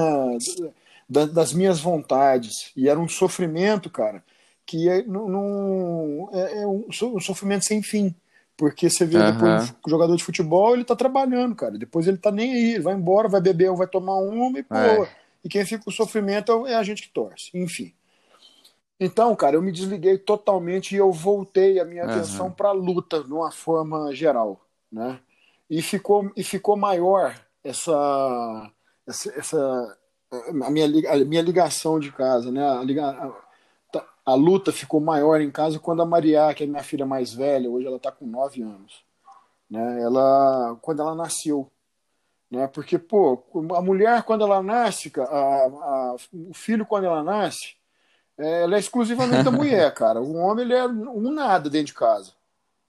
da, das minhas vontades. E era um sofrimento, cara, que é, não, não é, é um, sofrimento sem fim. Porque você vê uhum. depois o jogador de futebol, ele tá trabalhando, cara. Depois ele tá nem aí, ele vai embora, vai beber ou vai tomar uma e pô. É. E quem fica com o sofrimento é a gente que torce. Enfim. Então, cara, eu me desliguei totalmente e eu voltei a minha uhum. atenção para a luta de uma forma geral, né? E ficou e ficou maior essa essa, essa a minha a minha ligação de casa, né? A, a, tá, a, luta ficou maior em casa quando a Maria, que é minha filha mais velha, hoje ela está com nove anos, né? Ela quando ela nasceu, né? Porque pô, a mulher quando ela nasce, a, a, o filho quando ela nasce é, ela é exclusivamente da mulher, cara. O homem ele é um nada dentro de casa.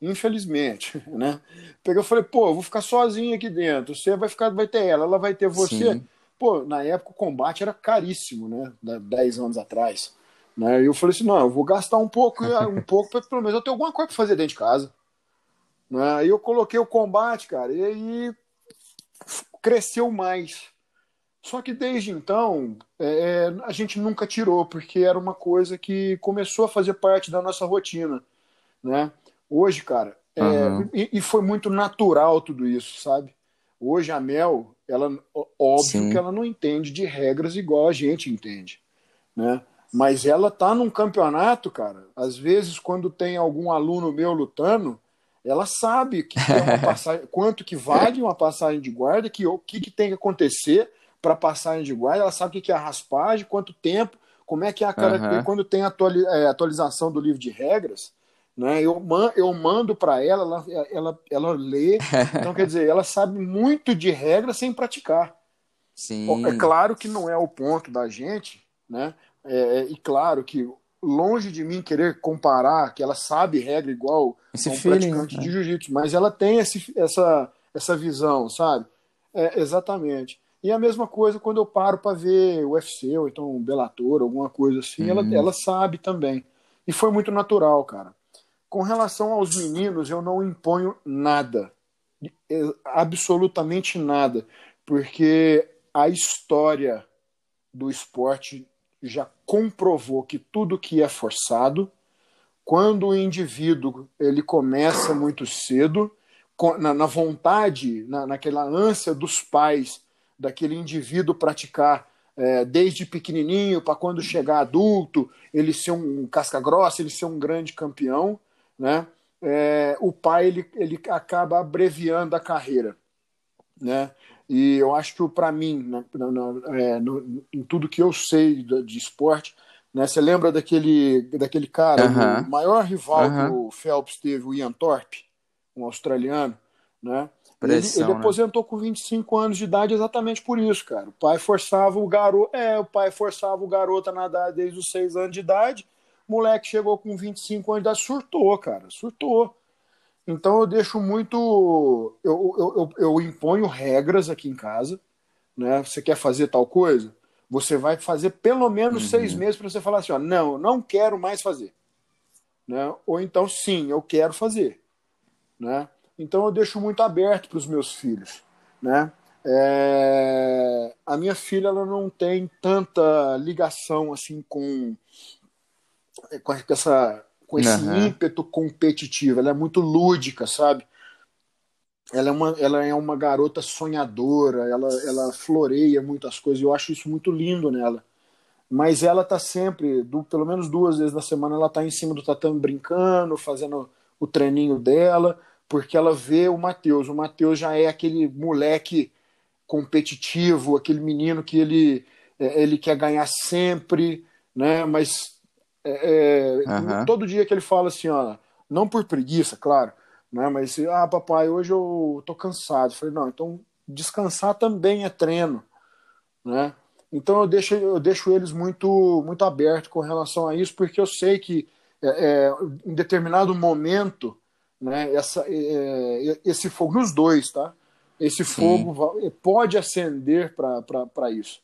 Infelizmente, né? Peguei e falei, pô, eu vou ficar sozinho aqui dentro. Você vai ficar, vai ter ela, ela vai ter você. Sim. Pô, na época o combate era caríssimo, né? Dez anos atrás. Né? E eu falei assim, não, eu vou gastar um pouco, um pouco para pelo menos eu ter alguma coisa para fazer dentro de casa. Né? Aí eu coloquei o combate, cara, e aí cresceu mais. Só que desde então é, a gente nunca tirou, porque era uma coisa que começou a fazer parte da nossa rotina, né? Hoje, cara, é, uhum. e, e, foi muito natural tudo isso, sabe? Hoje a Mel, ela óbvio Sim. que ela não entende de regras igual a gente entende, né? Mas ela tá num campeonato, cara. Às vezes, quando tem algum aluno meu lutando, ela sabe que passagem, quanto que vale uma passagem de guarda, que o que, que tem que acontecer para passagem de guarda, ela sabe o que é a raspagem, quanto tempo, como é que é a uhum. quando tem é, atualização do livro de regras, né? Eu, man, eu mando para ela, ela, ela, ela lê, então quer dizer, ela sabe muito de regras sem praticar. Sim. É claro que não é o ponto da gente, né? É, é, e claro que longe de mim querer comparar que ela sabe regra igual esse a um feeling, praticante né? de jiu-jitsu, mas ela tem esse, essa, essa visão, sabe? É, exatamente. E a mesma coisa quando eu paro para ver o UFC, ou então um Bellator, alguma coisa assim, uhum. ela, ela sabe também. E foi muito natural, cara. Com relação aos meninos, eu não imponho nada. Absolutamente nada. Porque a história do esporte já comprovou que tudo que é forçado, quando o indivíduo ele começa muito cedo, na, na vontade, na, naquela ânsia dos pais daquele indivíduo praticar é, desde pequenininho para quando chegar adulto, ele ser um casca grossa, ele ser um grande campeão, né? É, o pai ele, ele acaba abreviando a carreira, né? E eu acho que para mim, né, é, no, em tudo que eu sei de, de, esporte, né? Você lembra daquele daquele cara, o maior rival que o Phelps teve, o Ian Thorpe, um australiano, né? Pressão, ele, ele né? aposentou com 25 anos de idade exatamente por isso, cara. O pai forçava o garoto. É, o pai forçava o garoto a nadar desde os 6 anos de idade. Moleque chegou com 25 anos idade, surtou, cara. Surtou. Então eu deixo muito. Eu, eu, eu, eu imponho regras aqui em casa. Né? Você quer fazer tal coisa? Você vai fazer pelo menos uhum. seis meses para você falar assim: ó, não, não quero mais fazer. Né? Ou então, sim, eu quero fazer. Né? Então eu deixo muito aberto para os meus filhos, né? É... A minha filha ela não tem tanta ligação assim com com essa com esse uhum. ímpeto competitivo. Ela é muito lúdica, sabe? Ela é uma, ela é uma garota sonhadora, ela, ela floreia muitas coisas, eu acho isso muito lindo nela. Mas ela tá sempre, do, pelo menos duas vezes na semana, ela tá em cima do tatame brincando, fazendo o treininho dela porque ela vê o Matheus. O Matheus já é aquele moleque competitivo, aquele menino que ele, é, ele quer ganhar sempre, né? Mas é, uhum. todo dia que ele fala assim, ó, não por preguiça, claro, né? Mas ah, papai, hoje eu tô cansado. Eu falei, não, então descansar também é treino, né? Então eu deixo, eu deixo eles muito, muito abertos com relação a isso, porque eu sei que é, é, em determinado momento né, essa, é, é esse fogo, nos dois, tá? Esse fogo Sim. pode acender para isso.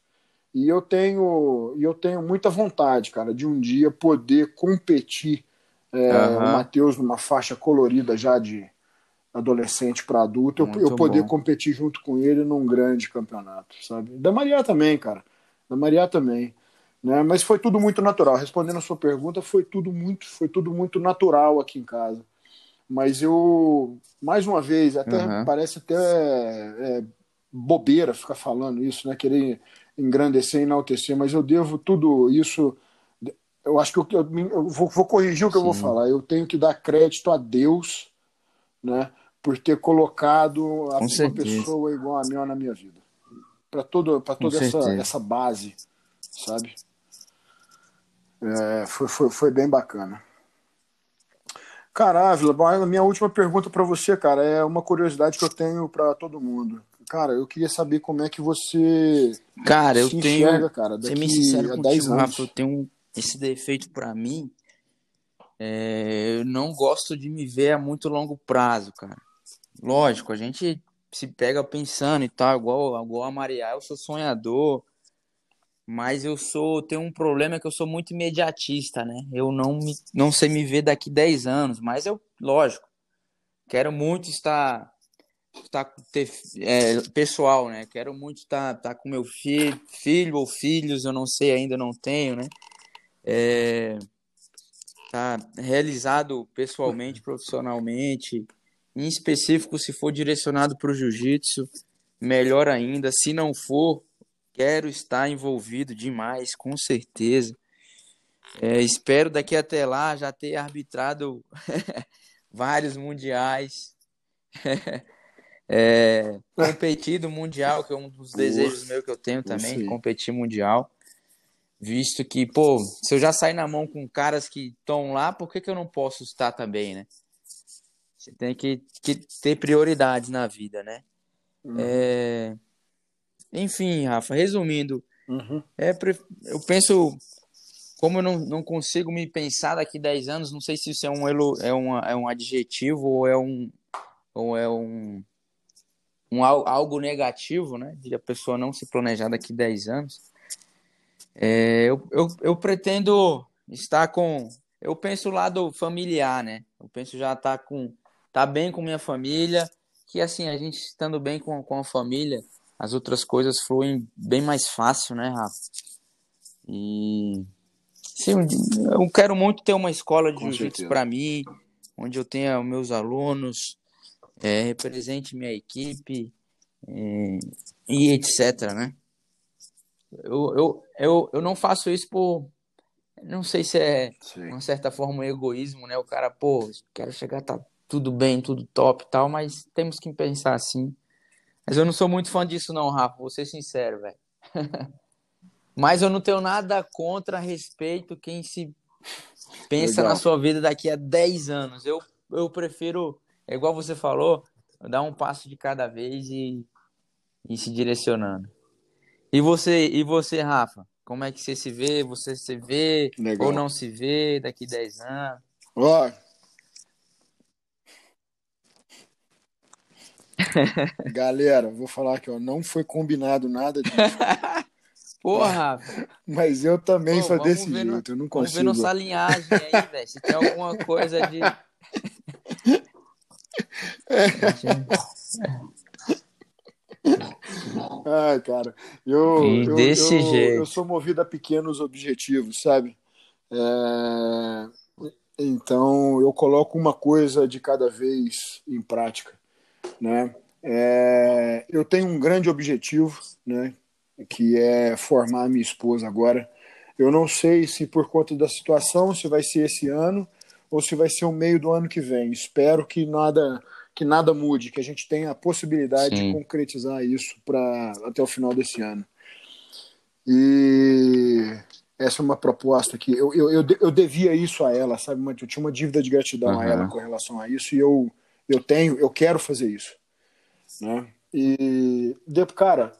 E eu tenho, eu tenho muita vontade, cara, de um dia poder competir é, uhum. o Matheus numa faixa colorida já de adolescente para adulto, eu, eu, poder bom. competir junto com ele num grande campeonato, sabe? Da Maria também, cara. Da Maria também. Né? Mas foi tudo muito natural. Respondendo a sua pergunta, foi tudo muito, foi tudo muito natural aqui em casa. Mas eu, mais uma vez, até uhum. parece até é, bobeira ficar falando isso, né? Querer engrandecer, enaltecer, mas eu devo tudo isso. Eu acho que eu, eu, eu vou, vou, corrigir o que Sim. eu vou falar. Eu tenho que dar crédito a Deus, né? Por ter colocado a, uma pessoa igual a minha na minha vida. Para todo, toda essa, essa base, sabe? É, foi, foi, foi bem bacana. Cara, Ávila, a minha última pergunta para você, cara, é uma curiosidade que eu tenho para todo mundo. Cara, eu queria saber como é que você cara, eu enxerga, tenho, cara, daqui ser bem sincero a 10 anos. Rafa, eu tenho esse defeito para mim. É, eu não gosto de me ver a muito longo prazo, cara. Lógico, a gente se pega pensando e tal, igual, igual a Maria, eu sou sonhador, mas eu sou tenho um problema que eu sou muito imediatista, né? Eu não me, não sei me ver daqui 10 anos, mas eu, lógico, quero muito estar estar ter é, pessoal, né? Quero muito estar, estar com meu filho, filho ou filhos, eu não sei ainda, não tenho, né? É, tá realizado pessoalmente, profissionalmente, em específico se for direcionado para o jiu-jitsu, melhor ainda. Se não for, Quero estar envolvido demais, com certeza. É, espero daqui até lá já ter arbitrado vários mundiais. é, competido mundial, que é um dos desejos meus que eu tenho também, competir mundial. Visto que, pô, se eu já sair na mão com caras que estão lá, por que, que eu não posso estar também, né? Você tem que, que ter prioridades na vida, né? Uhum. É... Enfim, Rafa, resumindo, uhum. é, eu penso, como eu não, não consigo me pensar daqui 10 anos, não sei se isso é um, é um, é um adjetivo ou é um, ou é um, um algo negativo, né? De a pessoa não se planejar daqui 10 anos. É, eu, eu, eu pretendo estar com. Eu penso o lado familiar, né? Eu penso já estar tá com. Tá bem com minha família, que assim, a gente estando bem com, com a família, as outras coisas fluem bem mais fácil, né, Rafa? E sim, eu quero muito ter uma escola de jiu-jitsu para mim, onde eu tenha meus alunos, é, represente minha equipe é, e etc, né? Eu, eu, eu, eu não faço isso por. Não sei se é Sim. uma certa forma um egoísmo, né? O cara, pô, quero chegar, tá tudo bem, tudo top e tal, mas temos que pensar assim. Mas eu não sou muito fã disso, não, Rafa, vou ser sincero, velho. mas eu não tenho nada contra, respeito quem se pensa Legal. na sua vida daqui a 10 anos. Eu, eu prefiro, é igual você falou, dar um passo de cada vez e, e se direcionando. E você, e você, Rafa? Como é que você se vê? Você se vê Legal. ou não se vê daqui 10 anos? Ó. Galera, vou falar aqui, ó, não foi combinado nada disso. Porra! Mas eu também Pô, sou desse jeito, no, eu não consigo. Vamos ver nossa linhagem aí, velho. Se tem alguma coisa de. É. Ai, cara, eu, eu, desse eu, jeito. eu sou movido a pequenos objetivos, sabe? É... Então, eu coloco uma coisa de cada vez em prática, né? É... Eu tenho um grande objetivo, né? Que é formar minha esposa agora. Eu não sei se por conta da situação, se vai ser esse ano ou se vai ser o meio do ano que vem. Espero que nada que nada mude, que a gente tenha a possibilidade Sim. de concretizar isso para até o final desse ano. E essa é uma proposta que eu, eu, eu, eu devia isso a ela, sabe? Eu tinha uma dívida de gratidão uhum. a ela com relação a isso e eu, eu tenho, eu quero fazer isso. Né? E, cara,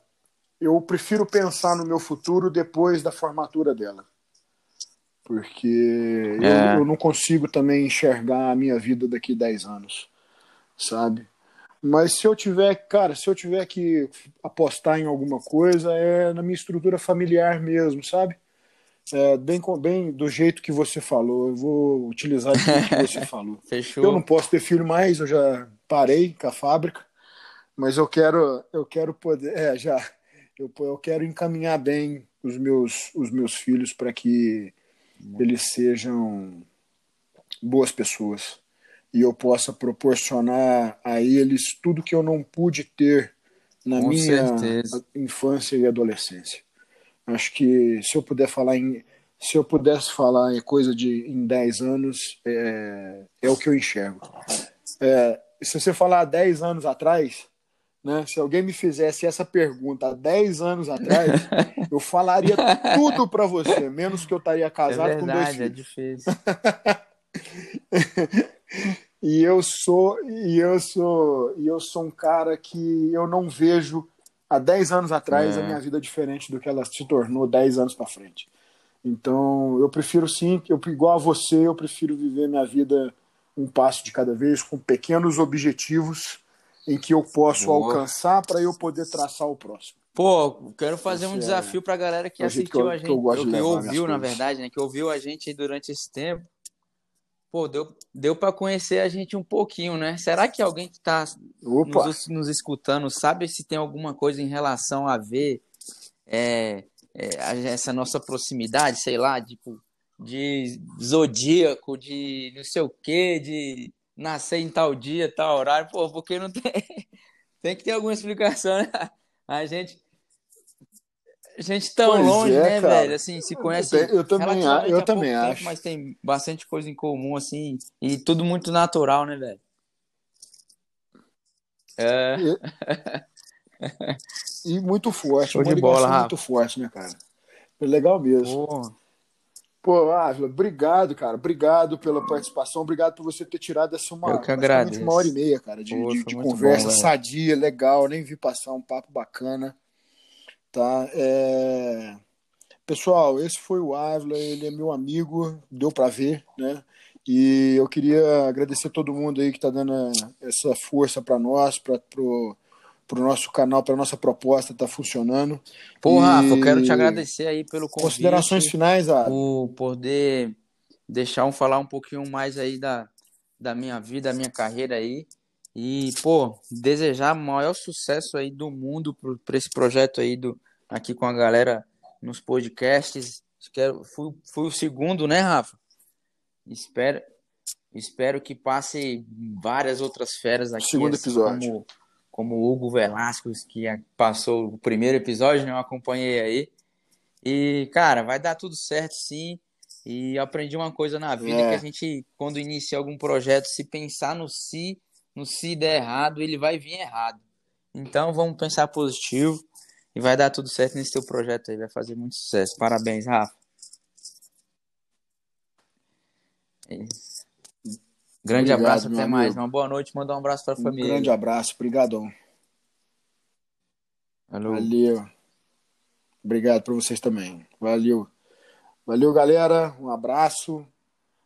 eu prefiro pensar no meu futuro depois da formatura dela. Porque é. eu, eu, não consigo também enxergar a minha vida daqui 10 anos sabe? Mas se eu tiver, cara, se eu tiver que apostar em alguma coisa, é na minha estrutura familiar mesmo, sabe? É, bem, bem do jeito que você falou. Eu vou utilizar o que você falou. Fechou. Eu não posso ter filho mais, eu já parei com a fábrica, mas eu quero, eu quero poder, é, já, eu, eu quero encaminhar bem os meus, os meus filhos para que eles sejam boas pessoas e eu possa proporcionar a eles tudo que eu não pude ter na Com minha certeza. infância e adolescência. Acho que se eu puder falar em se eu pudesse falar em coisa de em 10 anos, é, é o que eu enxergo. É, se você falar há 10 anos atrás, né, se alguém me fizesse essa pergunta há 10 anos atrás, eu falaria tudo para você, menos que eu estaria casado é verdade, com dois é filhos. É difícil. e eu sou e eu sou e eu sou um cara que eu não vejo há 10 anos atrás é. a minha vida diferente do que ela se tornou 10 anos para frente. Então, eu prefiro sim, eu igual a você, eu prefiro viver minha vida um passo de cada vez com pequenos objetivos em que eu posso Boa. alcançar para eu poder traçar o próximo. Pô, quero fazer esse um desafio é... para a galera que assistiu a gente, que, eu que ouviu, na verdade, né, que ouviu a gente durante esse tempo pô, deu, deu para conhecer a gente um pouquinho, né? Será que alguém que está nos, nos, escutando sabe se tem alguma coisa em relação a ver é, é, essa nossa proximidade, sei lá, tipo, de zodíaco, de não sei o quê, de nascer em tal dia, tal horário, pô, porque não tem. tem que ter alguma explicação, né? A gente gente tão pois longe, é, né, cara. velho? Assim, se conhece. Eu, também, eu também acho. Tempo, mas tem bastante coisa em comum, assim, e tudo muito natural, né, velho? É. E, e muito forte, Show uma de bola, muito forte, né, cara? É legal mesmo. Pô. Pô, Ávila, obrigado, cara. Obrigado pela participação. Obrigado por você ter tirado essa uma, Eu que agradeço. uma hora e meia, cara, de, Pô, de, de conversa bom, sadia, legal. Nem vi passar um papo bacana. Tá? É... Pessoal, esse foi o Ávila, ele é meu amigo, deu para ver, né? E eu queria agradecer a todo mundo aí que está dando essa força para nós, para pro, pro nosso canal, para nossa proposta tá funcionando. Pô, e... Rafa, eu quero te agradecer aí pelo convite. Considerações finais, Ávila. Por poder deixar um falar um pouquinho mais aí da, da minha vida, da minha carreira aí. E, pô, desejar maior sucesso aí do mundo para esse projeto aí do, aqui com a galera nos podcasts. Quero, fui, fui o segundo, né, Rafa? Espero, espero que passe várias outras feras aqui. Segundo assim, episódio. Como, como o Hugo Velasco, que passou o primeiro episódio, né? Eu acompanhei aí. E, cara, vai dar tudo certo sim. E aprendi uma coisa na vida é. que a gente, quando inicia algum projeto, se pensar no si, no se der errado, ele vai vir errado. Então vamos pensar positivo e vai dar tudo certo nesse teu projeto aí, vai fazer muito sucesso. Parabéns, Rafa. É grande Obrigado, abraço, até mais. Uma boa noite, manda um abraço para a um família. grande abraço, brigadão. Valeu. Obrigado para vocês também. Valeu. Valeu, galera. Um abraço.